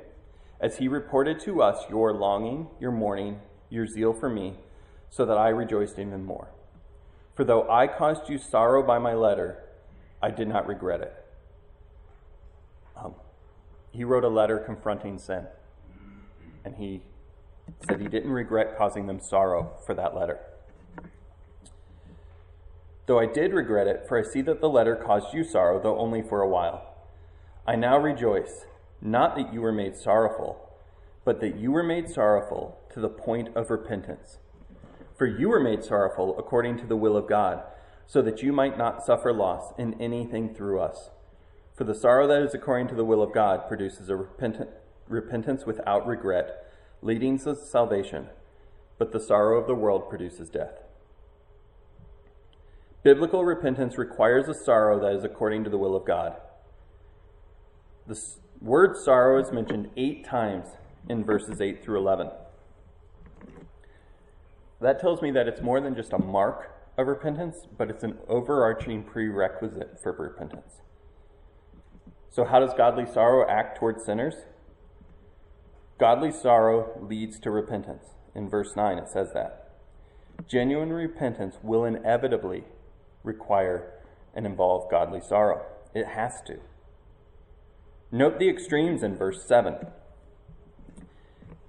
as he reported to us your longing, your mourning, your zeal for me, so that I rejoiced even more. For though I caused you sorrow by my letter, I did not regret it. Um, he wrote a letter confronting sin, and he said he didn't regret causing them sorrow for that letter. Though I did regret it, for I see that the letter caused you sorrow, though only for a while. I now rejoice, not that you were made sorrowful, but that you were made sorrowful to the point of repentance. For you were made sorrowful according to the will of God, so that you might not suffer loss in anything through us. For the sorrow that is according to the will of God produces a repentant, repentance without regret, leading to salvation, but the sorrow of the world produces death. Biblical repentance requires a sorrow that is according to the will of God. The word sorrow is mentioned eight times in verses 8 through 11. That tells me that it's more than just a mark of repentance, but it's an overarching prerequisite for repentance. So, how does godly sorrow act towards sinners? Godly sorrow leads to repentance. In verse 9, it says that. Genuine repentance will inevitably require and involve godly sorrow. It has to. Note the extremes in verse 7.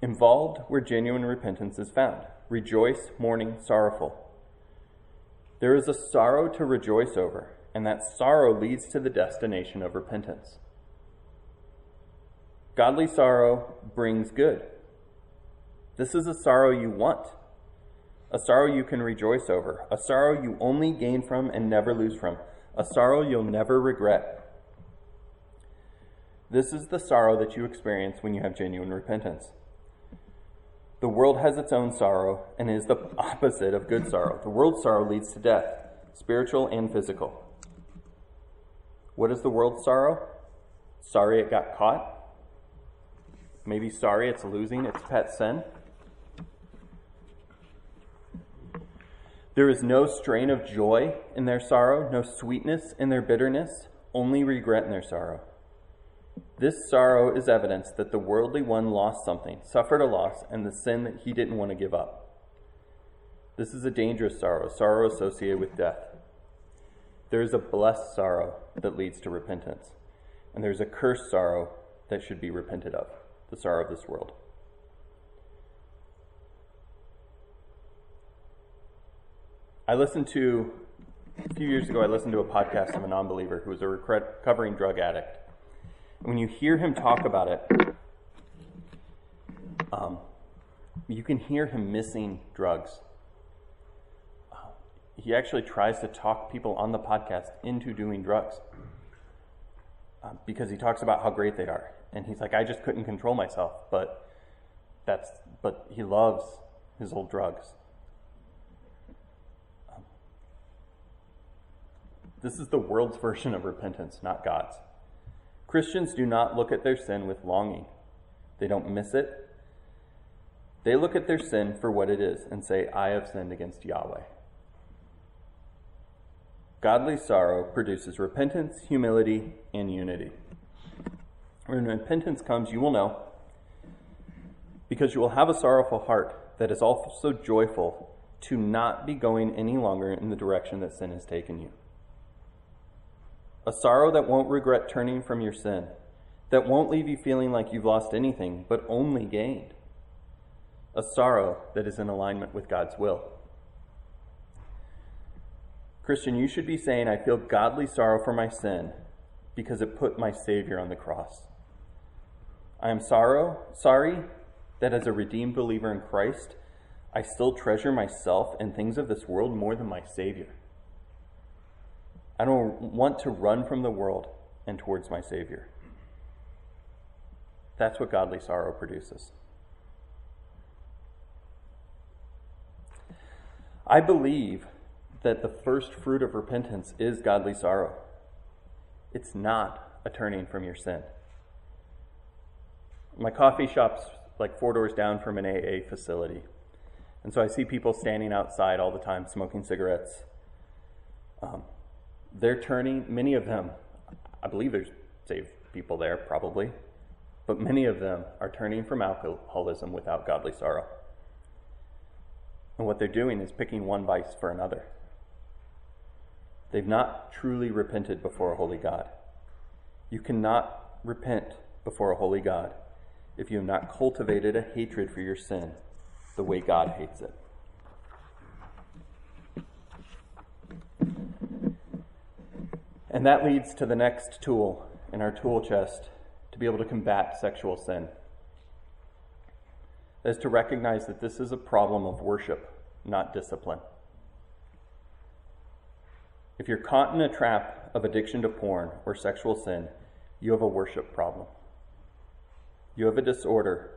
Involved where genuine repentance is found rejoice, mourning, sorrowful. There is a sorrow to rejoice over, and that sorrow leads to the destination of repentance. Godly sorrow brings good. This is a sorrow you want, a sorrow you can rejoice over, a sorrow you only gain from and never lose from, a sorrow you'll never regret. This is the sorrow that you experience when you have genuine repentance. The world has its own sorrow and is the [laughs] opposite of good sorrow. The world's sorrow leads to death, spiritual and physical. What is the world's sorrow? Sorry it got caught. Maybe sorry it's losing its pet sin. There is no strain of joy in their sorrow, no sweetness in their bitterness, only regret in their sorrow. This sorrow is evidence that the worldly one lost something, suffered a loss, and the sin that he didn't want to give up. This is a dangerous sorrow, sorrow associated with death. There is a blessed sorrow that leads to repentance, and there's a cursed sorrow that should be repented of, the sorrow of this world. I listened to, a few years ago, I listened to a podcast of a non believer who was a recovering drug addict when you hear him talk about it, um, you can hear him missing drugs. Uh, he actually tries to talk people on the podcast into doing drugs uh, because he talks about how great they are, and he's like, I just couldn't control myself, but that's but he loves his old drugs. Um, this is the world's [laughs] version of repentance, not God's. Christians do not look at their sin with longing. They don't miss it. They look at their sin for what it is and say, I have sinned against Yahweh. Godly sorrow produces repentance, humility, and unity. When repentance comes, you will know, because you will have a sorrowful heart, that is also joyful to not be going any longer in the direction that sin has taken you. A sorrow that won't regret turning from your sin, that won't leave you feeling like you've lost anything, but only gained. A sorrow that is in alignment with God's will. Christian, you should be saying, I feel godly sorrow for my sin because it put my Savior on the cross. I am sorrow, sorry that as a redeemed believer in Christ, I still treasure myself and things of this world more than my Savior. I don't want to run from the world and towards my Savior. That's what godly sorrow produces. I believe that the first fruit of repentance is godly sorrow. It's not a turning from your sin. My coffee shop's like four doors down from an AA facility. And so I see people standing outside all the time smoking cigarettes. Um, they're turning, many of them, I believe there's saved people there probably, but many of them are turning from alcoholism without godly sorrow. And what they're doing is picking one vice for another. They've not truly repented before a holy God. You cannot repent before a holy God if you have not cultivated a hatred for your sin the way God hates it. And that leads to the next tool in our tool chest to be able to combat sexual sin. That is to recognize that this is a problem of worship, not discipline. If you're caught in a trap of addiction to porn or sexual sin, you have a worship problem. You have a disorder,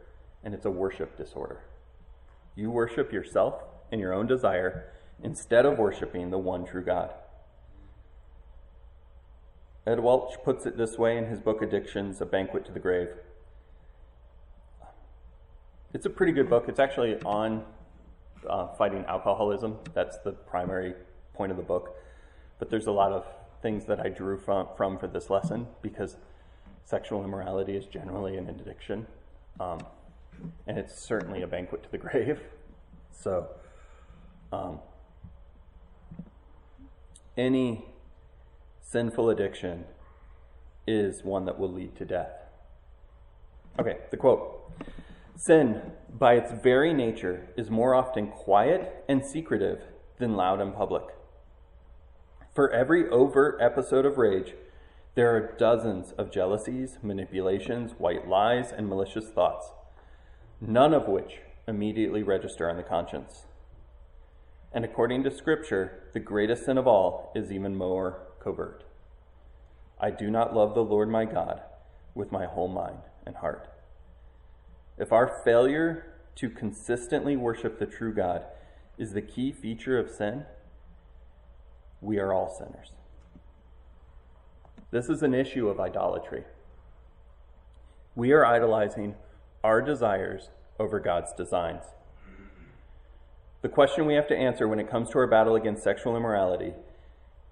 and it's a worship disorder. You worship yourself and your own desire instead of worshiping the one true God. Ed Welch puts it this way in his book Addictions A Banquet to the Grave. It's a pretty good book. It's actually on uh, fighting alcoholism. That's the primary point of the book. But there's a lot of things that I drew from, from for this lesson because sexual immorality is generally an addiction. Um, and it's certainly a banquet to the grave. So, um, any sinful addiction is one that will lead to death. Okay, the quote Sin, by its very nature, is more often quiet and secretive than loud and public. For every overt episode of rage, there are dozens of jealousies, manipulations, white lies, and malicious thoughts none of which immediately register on the conscience. And according to Scripture, the greatest sin of all is even more covert. I do not love the Lord my God with my whole mind and heart. If our failure to consistently worship the true God is the key feature of sin, we are all sinners. This is an issue of idolatry. We are idolizing our desires over God's designs. The question we have to answer when it comes to our battle against sexual immorality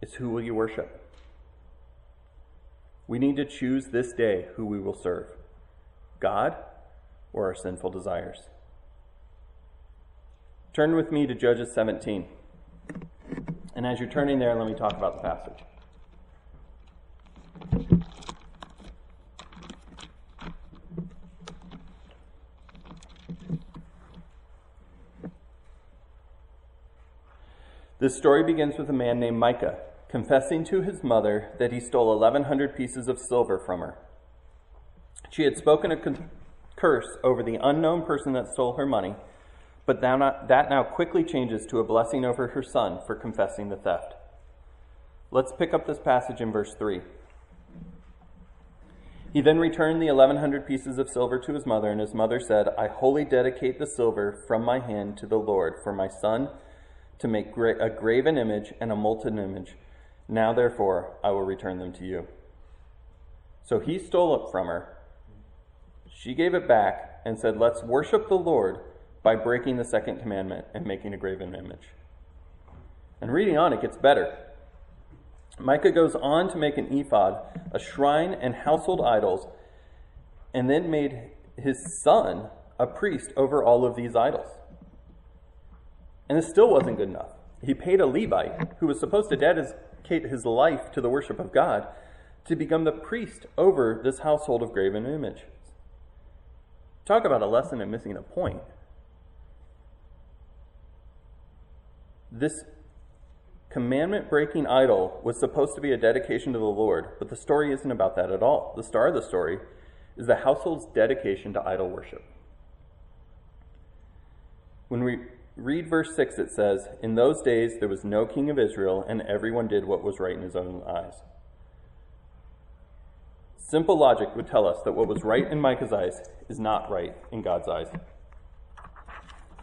is who will you worship? We need to choose this day who we will serve God or our sinful desires. Turn with me to Judges 17. And as you're turning there, let me talk about the passage. This story begins with a man named Micah confessing to his mother that he stole 1,100 pieces of silver from her. She had spoken a con- curse over the unknown person that stole her money, but that now quickly changes to a blessing over her son for confessing the theft. Let's pick up this passage in verse 3. He then returned the 1,100 pieces of silver to his mother, and his mother said, I wholly dedicate the silver from my hand to the Lord for my son to make a graven image and a molten image. Now, therefore, I will return them to you. So he stole it from her. She gave it back and said, Let's worship the Lord by breaking the second commandment and making a graven image. And reading on, it gets better. Micah goes on to make an ephod, a shrine, and household idols, and then made his son a priest over all of these idols. And this still wasn't good enough. He paid a Levite who was supposed to dedicate his life to the worship of God to become the priest over this household of graven images. Talk about a lesson in missing a point. This commandment breaking idol was supposed to be a dedication to the Lord, but the story isn't about that at all. The star of the story is the household's dedication to idol worship. When we read verse 6, it says, In those days there was no king of Israel, and everyone did what was right in his own eyes. Simple logic would tell us that what was right in Micah's eyes is not right in God's eyes.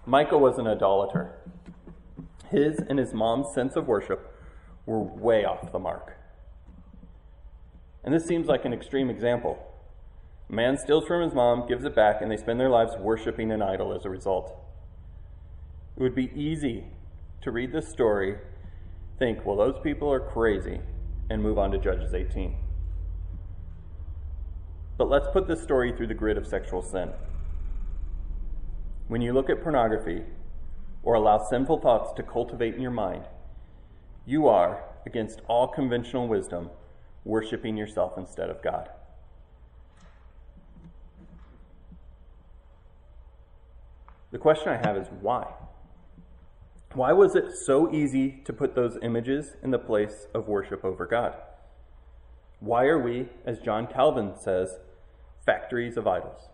Micah was an idolater. His and his mom's sense of worship were way off the mark. And this seems like an extreme example. A man steals from his mom, gives it back, and they spend their lives worshiping an idol as a result. It would be easy to read this story, think, well, those people are crazy, and move on to Judges 18. But let's put this story through the grid of sexual sin. When you look at pornography or allow sinful thoughts to cultivate in your mind, you are, against all conventional wisdom, worshiping yourself instead of God. The question I have is why? Why was it so easy to put those images in the place of worship over God? Why are we, as John Calvin says, factories of idols.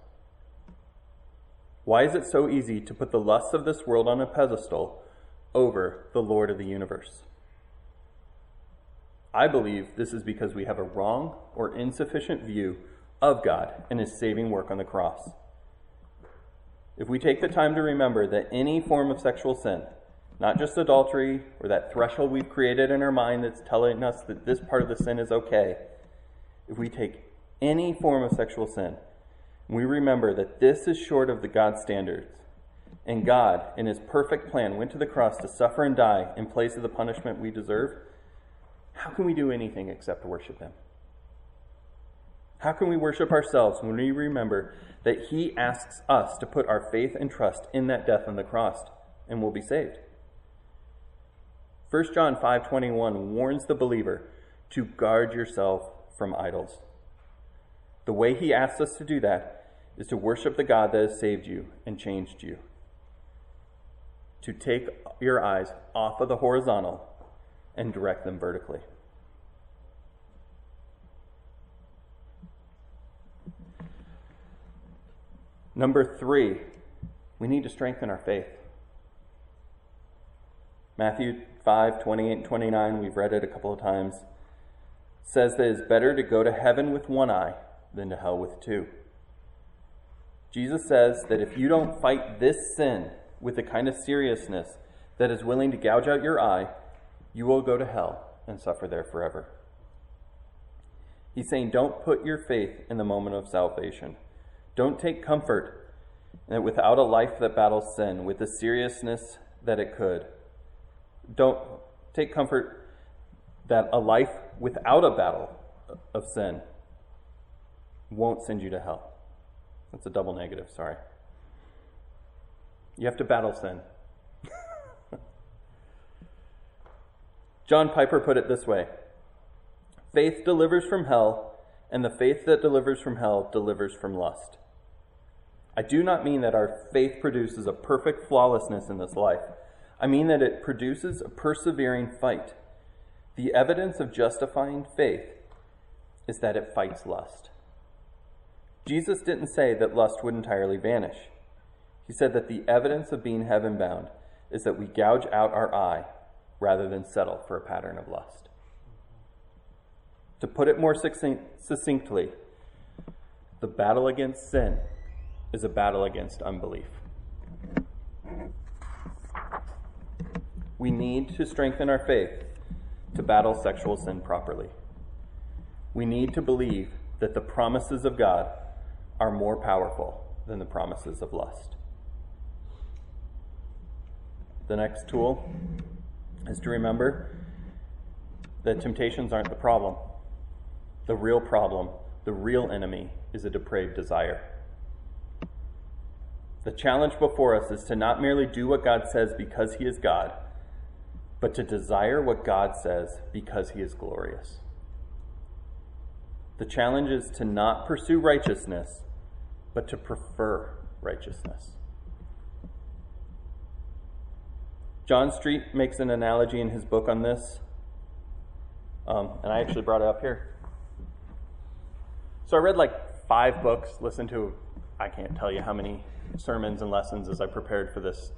Why is it so easy to put the lusts of this world on a pedestal over the Lord of the universe? I believe this is because we have a wrong or insufficient view of God and his saving work on the cross. If we take the time to remember that any form of sexual sin, not just adultery or that threshold we've created in our mind that's telling us that this part of the sin is okay, if we take any form of sexual sin, we remember that this is short of the God standards. And God, in his perfect plan, went to the cross to suffer and die in place of the punishment we deserve. How can we do anything except worship him? How can we worship ourselves when we remember that he asks us to put our faith and trust in that death on the cross and we'll be saved? 1 John 5:21 warns the believer to guard yourself from idols. The way he asks us to do that is to worship the God that has saved you and changed you. To take your eyes off of the horizontal and direct them vertically. Number three, we need to strengthen our faith. Matthew 5 28 and 29, we've read it a couple of times, says that it's better to go to heaven with one eye than to hell with two. Jesus says that if you don't fight this sin with the kind of seriousness that is willing to gouge out your eye, you will go to hell and suffer there forever. He's saying, don't put your faith in the moment of salvation. Don't take comfort that without a life that battles sin with the seriousness that it could. Don't take comfort that a life without a battle of sin won't send you to hell. That's a double negative, sorry. You have to battle sin. [laughs] John Piper put it this way Faith delivers from hell, and the faith that delivers from hell delivers from lust. I do not mean that our faith produces a perfect flawlessness in this life. I mean that it produces a persevering fight. The evidence of justifying faith is that it fights lust. Jesus didn't say that lust would entirely vanish. He said that the evidence of being heaven bound is that we gouge out our eye rather than settle for a pattern of lust. To put it more succinctly, the battle against sin is a battle against unbelief. We need to strengthen our faith to battle sexual sin properly. We need to believe that the promises of God are more powerful than the promises of lust. The next tool is to remember that temptations aren't the problem. The real problem, the real enemy, is a depraved desire. The challenge before us is to not merely do what God says because He is God, but to desire what God says because He is glorious. The challenge is to not pursue righteousness, but to prefer righteousness. John Street makes an analogy in his book on this, um, and I actually brought it up here. So I read like five books, listened to, I can't tell you how many sermons and lessons as I prepared for this.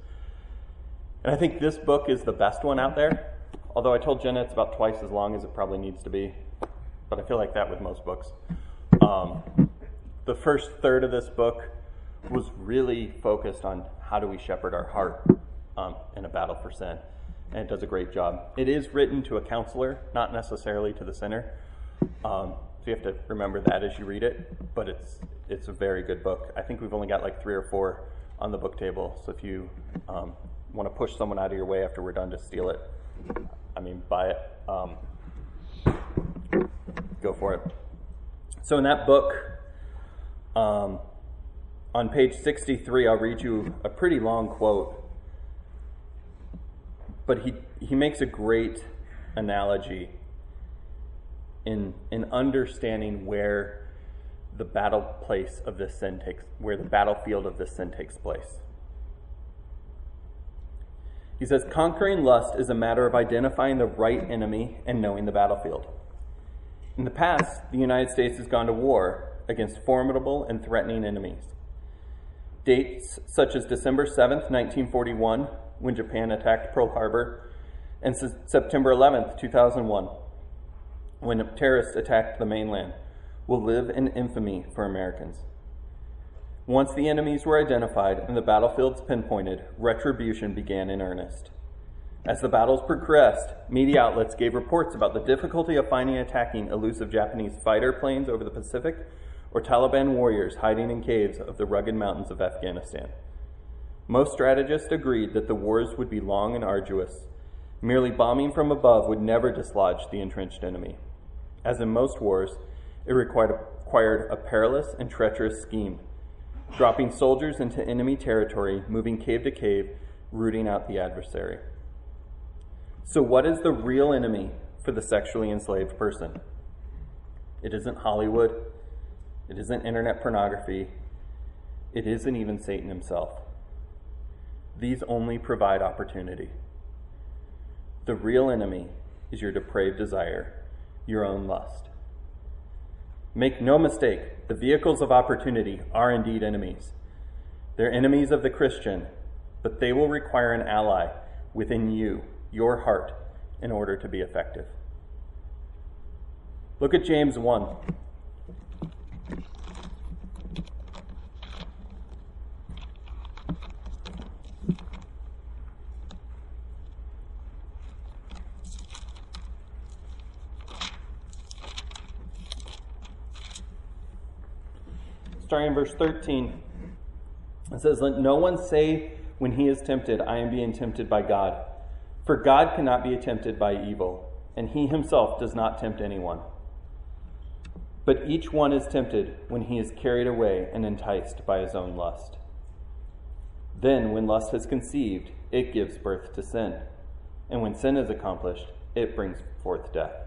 And I think this book is the best one out there, although I told Jenna it's about twice as long as it probably needs to be but I feel like that with most books. Um, the first third of this book was really focused on how do we shepherd our heart um, in a battle for sin, and it does a great job. It is written to a counselor, not necessarily to the sinner, um, so you have to remember that as you read it. But it's it's a very good book. I think we've only got like three or four on the book table, so if you um, want to push someone out of your way after we're done to steal it, I mean, buy it. Um, go for it. So, in that book, um, on page 63, I'll read you a pretty long quote. But he, he makes a great analogy in, in understanding where the battle place of this sin takes, where the battlefield of this sin takes place. He says, Conquering lust is a matter of identifying the right enemy and knowing the battlefield. In the past, the United States has gone to war against formidable and threatening enemies. Dates such as December 7, 1941, when Japan attacked Pearl Harbor, and September 11, 2001, when terrorists attacked the mainland, will live in infamy for Americans. Once the enemies were identified and the battlefields pinpointed, retribution began in earnest. As the battles progressed, media outlets gave reports about the difficulty of finding attacking elusive Japanese fighter planes over the Pacific or Taliban warriors hiding in caves of the rugged mountains of Afghanistan. Most strategists agreed that the wars would be long and arduous. Merely bombing from above would never dislodge the entrenched enemy. As in most wars, it required a perilous and treacherous scheme, dropping soldiers into enemy territory, moving cave to cave, rooting out the adversary. So, what is the real enemy for the sexually enslaved person? It isn't Hollywood. It isn't internet pornography. It isn't even Satan himself. These only provide opportunity. The real enemy is your depraved desire, your own lust. Make no mistake, the vehicles of opportunity are indeed enemies. They're enemies of the Christian, but they will require an ally within you your heart in order to be effective. Look at James 1. Starting in verse 13, it says, Let no one say when he is tempted, I am being tempted by God. For God cannot be tempted by evil, and he himself does not tempt anyone. But each one is tempted when he is carried away and enticed by his own lust. Then, when lust has conceived, it gives birth to sin. And when sin is accomplished, it brings forth death.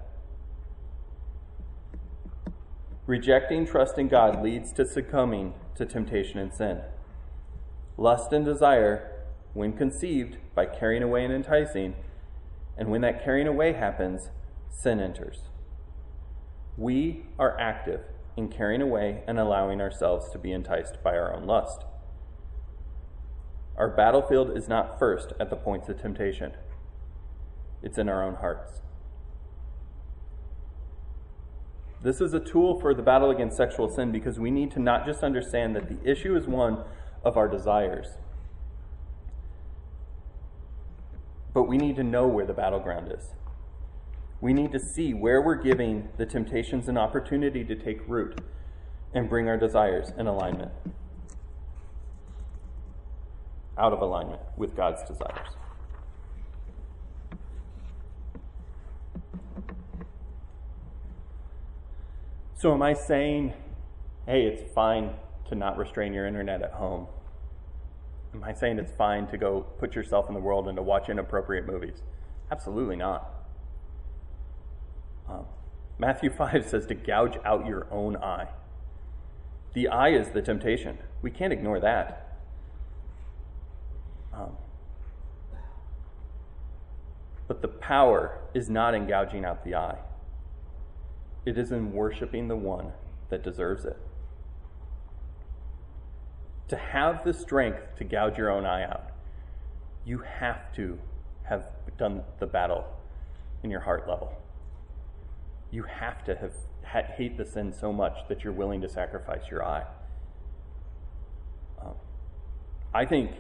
Rejecting trust in God leads to succumbing to temptation and sin. Lust and desire when conceived by carrying away and enticing, and when that carrying away happens, sin enters. We are active in carrying away and allowing ourselves to be enticed by our own lust. Our battlefield is not first at the points of temptation, it's in our own hearts. This is a tool for the battle against sexual sin because we need to not just understand that the issue is one of our desires but we need to know where the battleground is. We need to see where we're giving the temptations an opportunity to take root and bring our desires in alignment, out of alignment with God's desires. So, am I saying, hey, it's fine to not restrain your internet at home? Am I saying it's fine to go put yourself in the world and to watch inappropriate movies? Absolutely not. Um, Matthew [laughs] 5 says to gouge out your own eye. The eye is the temptation. We can't ignore that. Um, but the power is not in gouging out the eye, it is in worshiping the one that deserves it. To have the strength to gouge your own eye out, you have to have done the battle in your heart level. You have to have hate the sin so much that you're willing to sacrifice your eye. Um, I think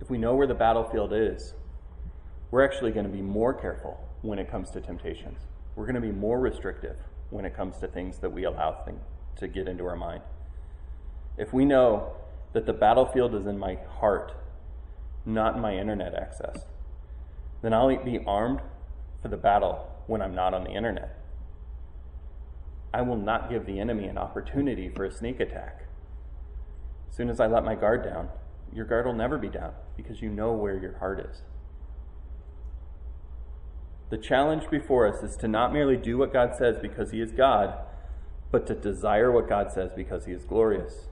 if we know where the battlefield is, we're actually going to be more careful when it comes to temptations. We're going to be more restrictive when it comes to things that we allow thing, to get into our mind. If we know that the battlefield is in my heart, not in my internet access, then I'll be armed for the battle when I'm not on the internet. I will not give the enemy an opportunity for a sneak attack. As soon as I let my guard down, your guard will never be down because you know where your heart is. The challenge before us is to not merely do what God says because He is God, but to desire what God says because He is glorious.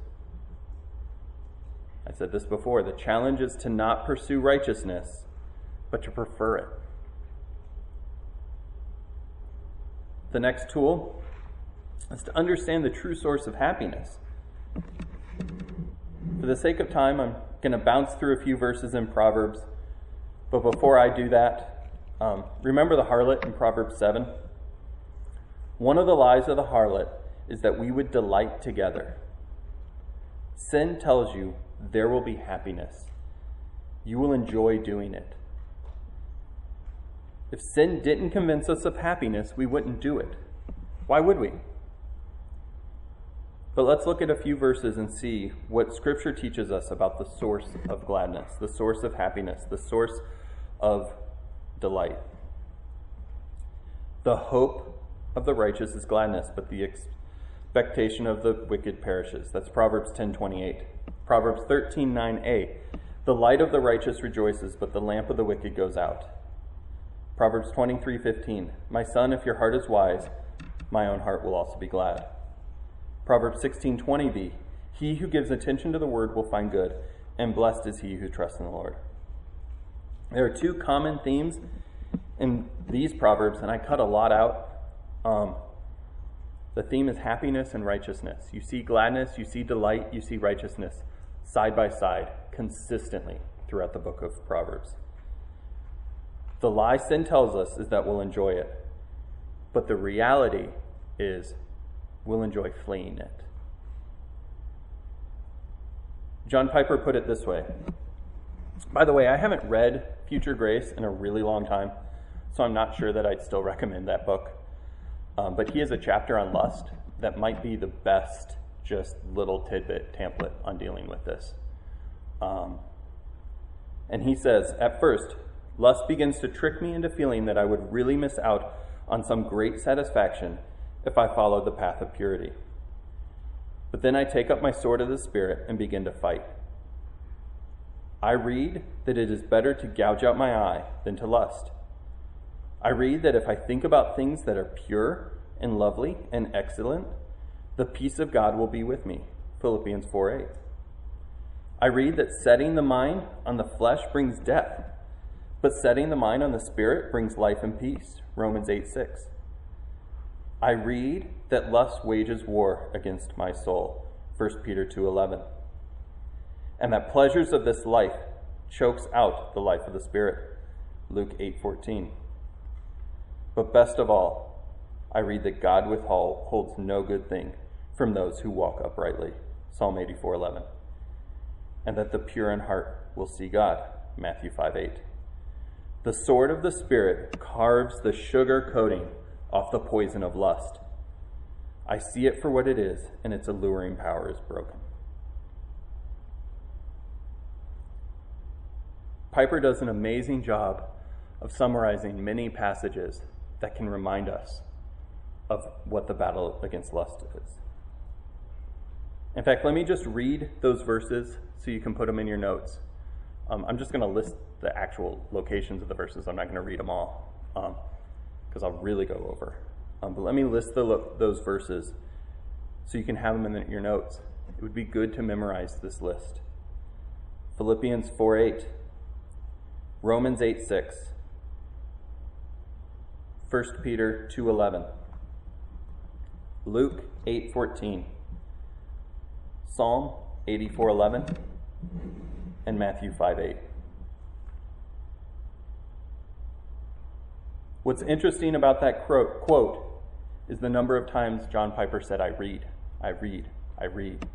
I said this before. The challenge is to not pursue righteousness, but to prefer it. The next tool is to understand the true source of happiness. For the sake of time, I'm going to bounce through a few verses in Proverbs. But before I do that, um, remember the harlot in Proverbs 7? One of the lies of the harlot is that we would delight together. Sin tells you there will be happiness. You will enjoy doing it. If sin didn't convince us of happiness, we wouldn't do it. Why would we? But let's look at a few verses and see what Scripture teaches us about the source of gladness, the source of happiness, the source of delight. The hope of the righteous is gladness, but the expectation of the wicked perishes. That's Proverbs 10:28. Proverbs 13:9a. The light of the righteous rejoices, but the lamp of the wicked goes out. Proverbs 23:15 My son, if your heart is wise, my own heart will also be glad. Proverbs 16:20b He who gives attention to the word will find good, and blessed is he who trusts in the Lord. There are two common themes in these proverbs, and I cut a lot out. Um, the theme is happiness and righteousness. You see gladness, you see delight, you see righteousness side by side consistently throughout the book of Proverbs. The lie sin tells us is that we'll enjoy it. But the reality is we'll enjoy fleeing it. John Piper put it this way. By the way, I haven't read Future Grace in a really long time, so I'm not sure that I'd still recommend that book. Um, but he has a chapter on lust that might be the best, just little tidbit template on dealing with this. Um, and he says, at first, Lust begins to trick me into feeling that I would really miss out on some great satisfaction if I followed the path of purity. But then I take up my sword of the Spirit and begin to fight. I read that it is better to gouge out my eye than to lust. I read that if I think about things that are pure and lovely and excellent, the peace of God will be with me. Philippians 4 8. I read that setting the mind on the flesh brings death but setting the mind on the Spirit brings life and peace. Romans 8 6. I read that lust wages war against my soul. 1 Peter 2 11. And that pleasures of this life chokes out the life of the Spirit. Luke 8:14. But best of all, I read that God withholds no good thing from those who walk uprightly. Psalm 84:11. And that the pure in heart will see God. Matthew 5 8. The sword of the Spirit carves the sugar coating off the poison of lust. I see it for what it is, and its alluring power is broken. Piper does an amazing job of summarizing many passages that can remind us of what the battle against lust is. In fact, let me just read those verses so you can put them in your notes. Um, I'm just going to list the actual locations of the verses. I'm not going to read them all because um, I'll really go over. Um, but let me list the, those verses so you can have them in the, your notes. It would be good to memorize this list. Philippians 4 8, Romans 8 6, 1 Peter 2 11, Luke 8 14, Psalm 84 11, and Matthew 5 8. What's interesting about that quote is the number of times John Piper said, I read, I read, I read.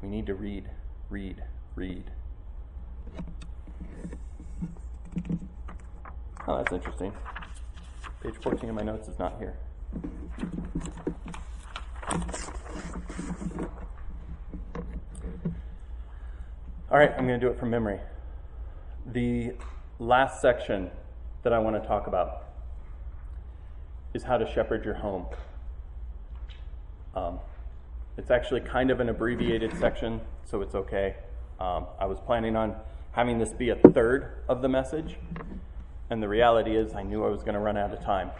We need to read, read, read. Oh, that's interesting. Page 14 of my notes is not here. All right, I'm going to do it from memory. The last section that I want to talk about is how to shepherd your home. Um, it's actually kind of an abbreviated section, so it's okay. Um, I was planning on having this be a third of the message, and the reality is, I knew I was going to run out of time.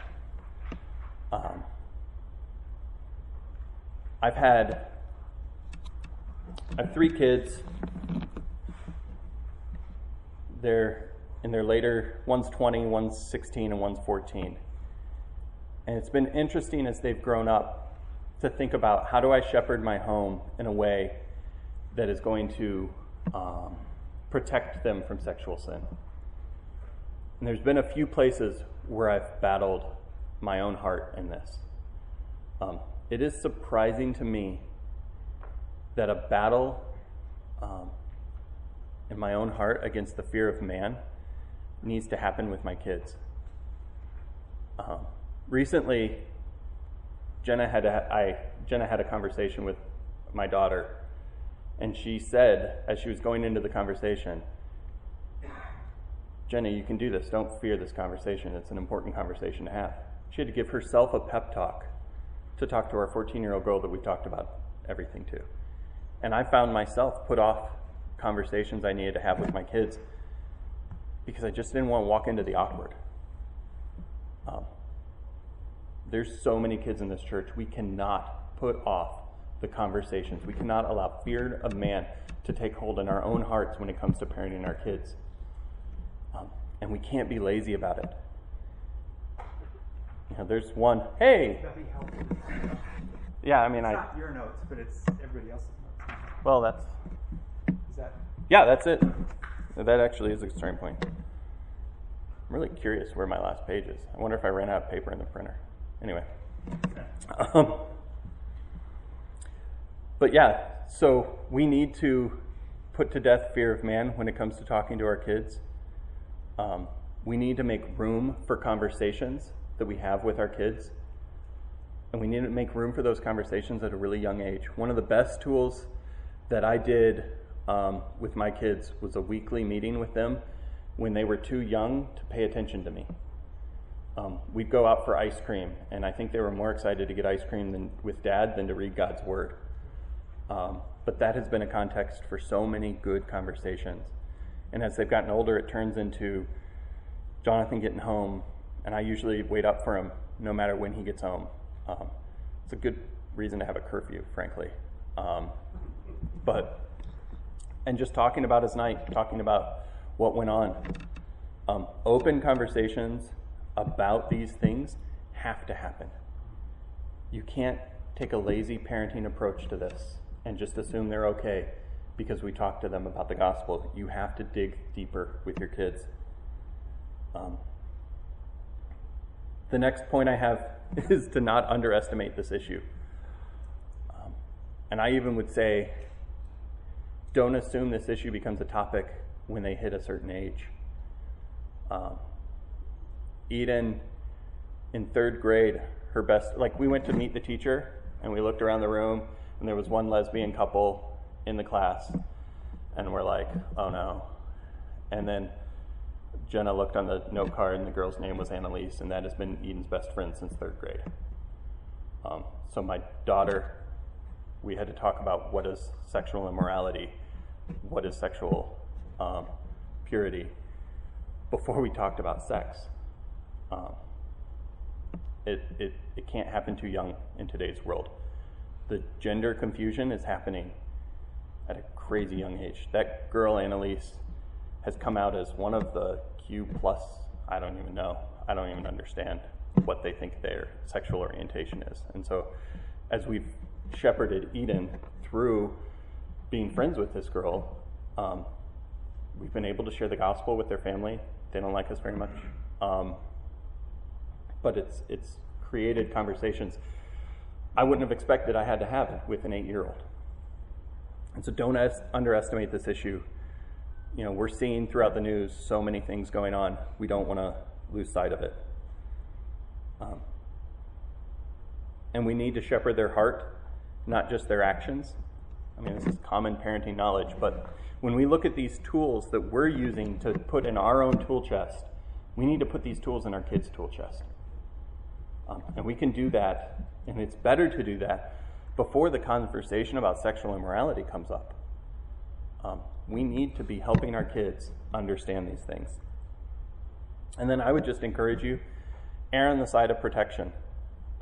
Um, I've had I have three kids. They're in their later, one's 20, one's 16, and one's 14. And it's been interesting as they've grown up to think about how do I shepherd my home in a way that is going to um, protect them from sexual sin. And there's been a few places where I've battled my own heart in this. Um, it is surprising to me that a battle um, in my own heart against the fear of man needs to happen with my kids. Um, recently, Jenna had a, I, Jenna had a conversation with my daughter, and she said, as she was going into the conversation, Jenna, you can do this. Don't fear this conversation. It's an important conversation to have. She had to give herself a pep talk to talk to our 14 year old girl that we talked about everything to. And I found myself put off conversations I needed to have with my kids because I just didn't want to walk into the awkward. Um, there's so many kids in this church. We cannot put off the conversations. We cannot allow fear of man to take hold in our own hearts when it comes to parenting our kids. Um, and we can't be lazy about it. You know, there's one, hey! Yeah, I mean, it's I. not your notes, but it's everybody else's notes. Well, that's. Is that? Yeah, that's it. That actually is a starting point. I'm really curious where my last page is. I wonder if I ran out of paper in the printer. Anyway. Um, but yeah, so we need to put to death fear of man when it comes to talking to our kids. Um, we need to make room for conversations that we have with our kids. And we need to make room for those conversations at a really young age. One of the best tools that I did um, with my kids was a weekly meeting with them when they were too young to pay attention to me. Um, we'd go out for ice cream, and I think they were more excited to get ice cream than, with dad than to read God's word. Um, but that has been a context for so many good conversations. And as they've gotten older, it turns into Jonathan getting home, and I usually wait up for him no matter when he gets home. Um, it's a good reason to have a curfew, frankly. Um, but and just talking about his night, talking about what went on. Um, open conversations about these things have to happen. You can't take a lazy parenting approach to this and just assume they're okay because we talk to them about the gospel. You have to dig deeper with your kids. Um, the next point I have [laughs] is to not underestimate this issue. Um, and I even would say don't assume this issue becomes a topic when they hit a certain age. Um, Eden, in third grade, her best, like we went to meet the teacher and we looked around the room and there was one lesbian couple in the class and we're like, oh no. And then Jenna looked on the note card and the girl's name was Annalise and that has been Eden's best friend since third grade. Um, so my daughter we had to talk about what is sexual immorality, what is sexual um, purity, before we talked about sex. Um, it, it, it can't happen too young in today's world. The gender confusion is happening at a crazy young age. That girl, Annalise, has come out as one of the Q plus, I don't even know. I don't even understand what they think their sexual orientation is. And so, as we've shepherded Eden through being friends with this girl, um, we've been able to share the gospel with their family. They don't like us very much. Um, but it's, it's created conversations I wouldn't have expected I had to have it with an eight year old. And so don't es- underestimate this issue. You know, we're seeing throughout the news so many things going on. We don't want to lose sight of it. Um, and we need to shepherd their heart, not just their actions. I mean, this is common parenting knowledge, but when we look at these tools that we're using to put in our own tool chest, we need to put these tools in our kids' tool chest. Um, and we can do that, and it's better to do that before the conversation about sexual immorality comes up. Um, we need to be helping our kids understand these things. And then I would just encourage you err on the side of protection.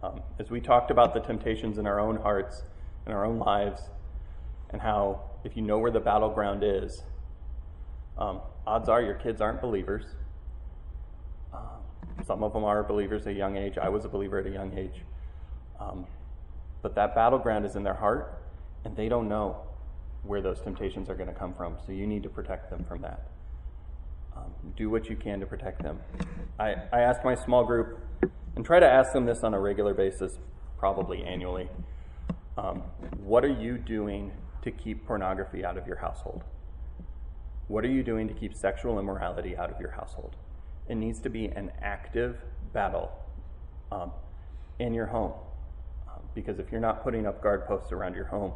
Um, as we talked about the temptations in our own hearts, in our own lives, and how if you know where the battleground is, um, odds are your kids aren't believers. Um, some of them are believers at a young age. I was a believer at a young age. Um, but that battleground is in their heart, and they don't know where those temptations are going to come from. So you need to protect them from that. Um, do what you can to protect them. I, I asked my small group, and try to ask them this on a regular basis, probably annually. Um, what are you doing to keep pornography out of your household? What are you doing to keep sexual immorality out of your household? It needs to be an active battle um, in your home. Because if you're not putting up guard posts around your home,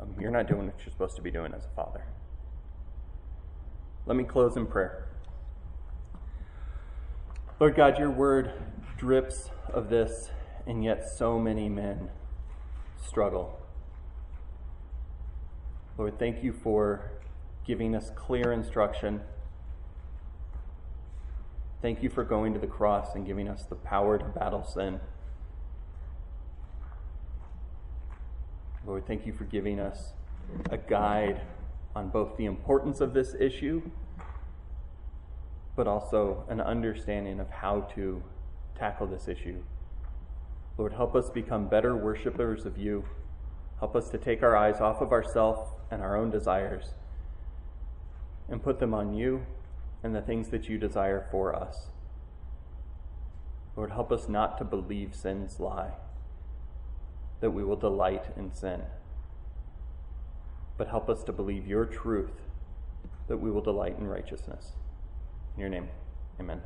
um, you're not doing what you're supposed to be doing as a father. Let me close in prayer. Lord God, your word drips of this, and yet so many men struggle. Lord, thank you for giving us clear instruction. Thank you for going to the cross and giving us the power to battle sin. Lord, thank you for giving us a guide on both the importance of this issue, but also an understanding of how to tackle this issue. Lord, help us become better worshipers of you. Help us to take our eyes off of ourselves and our own desires and put them on you and the things that you desire for us. Lord, help us not to believe sin's lie that we will delight in sin. But help us to believe your truth that we will delight in righteousness. In your name, amen.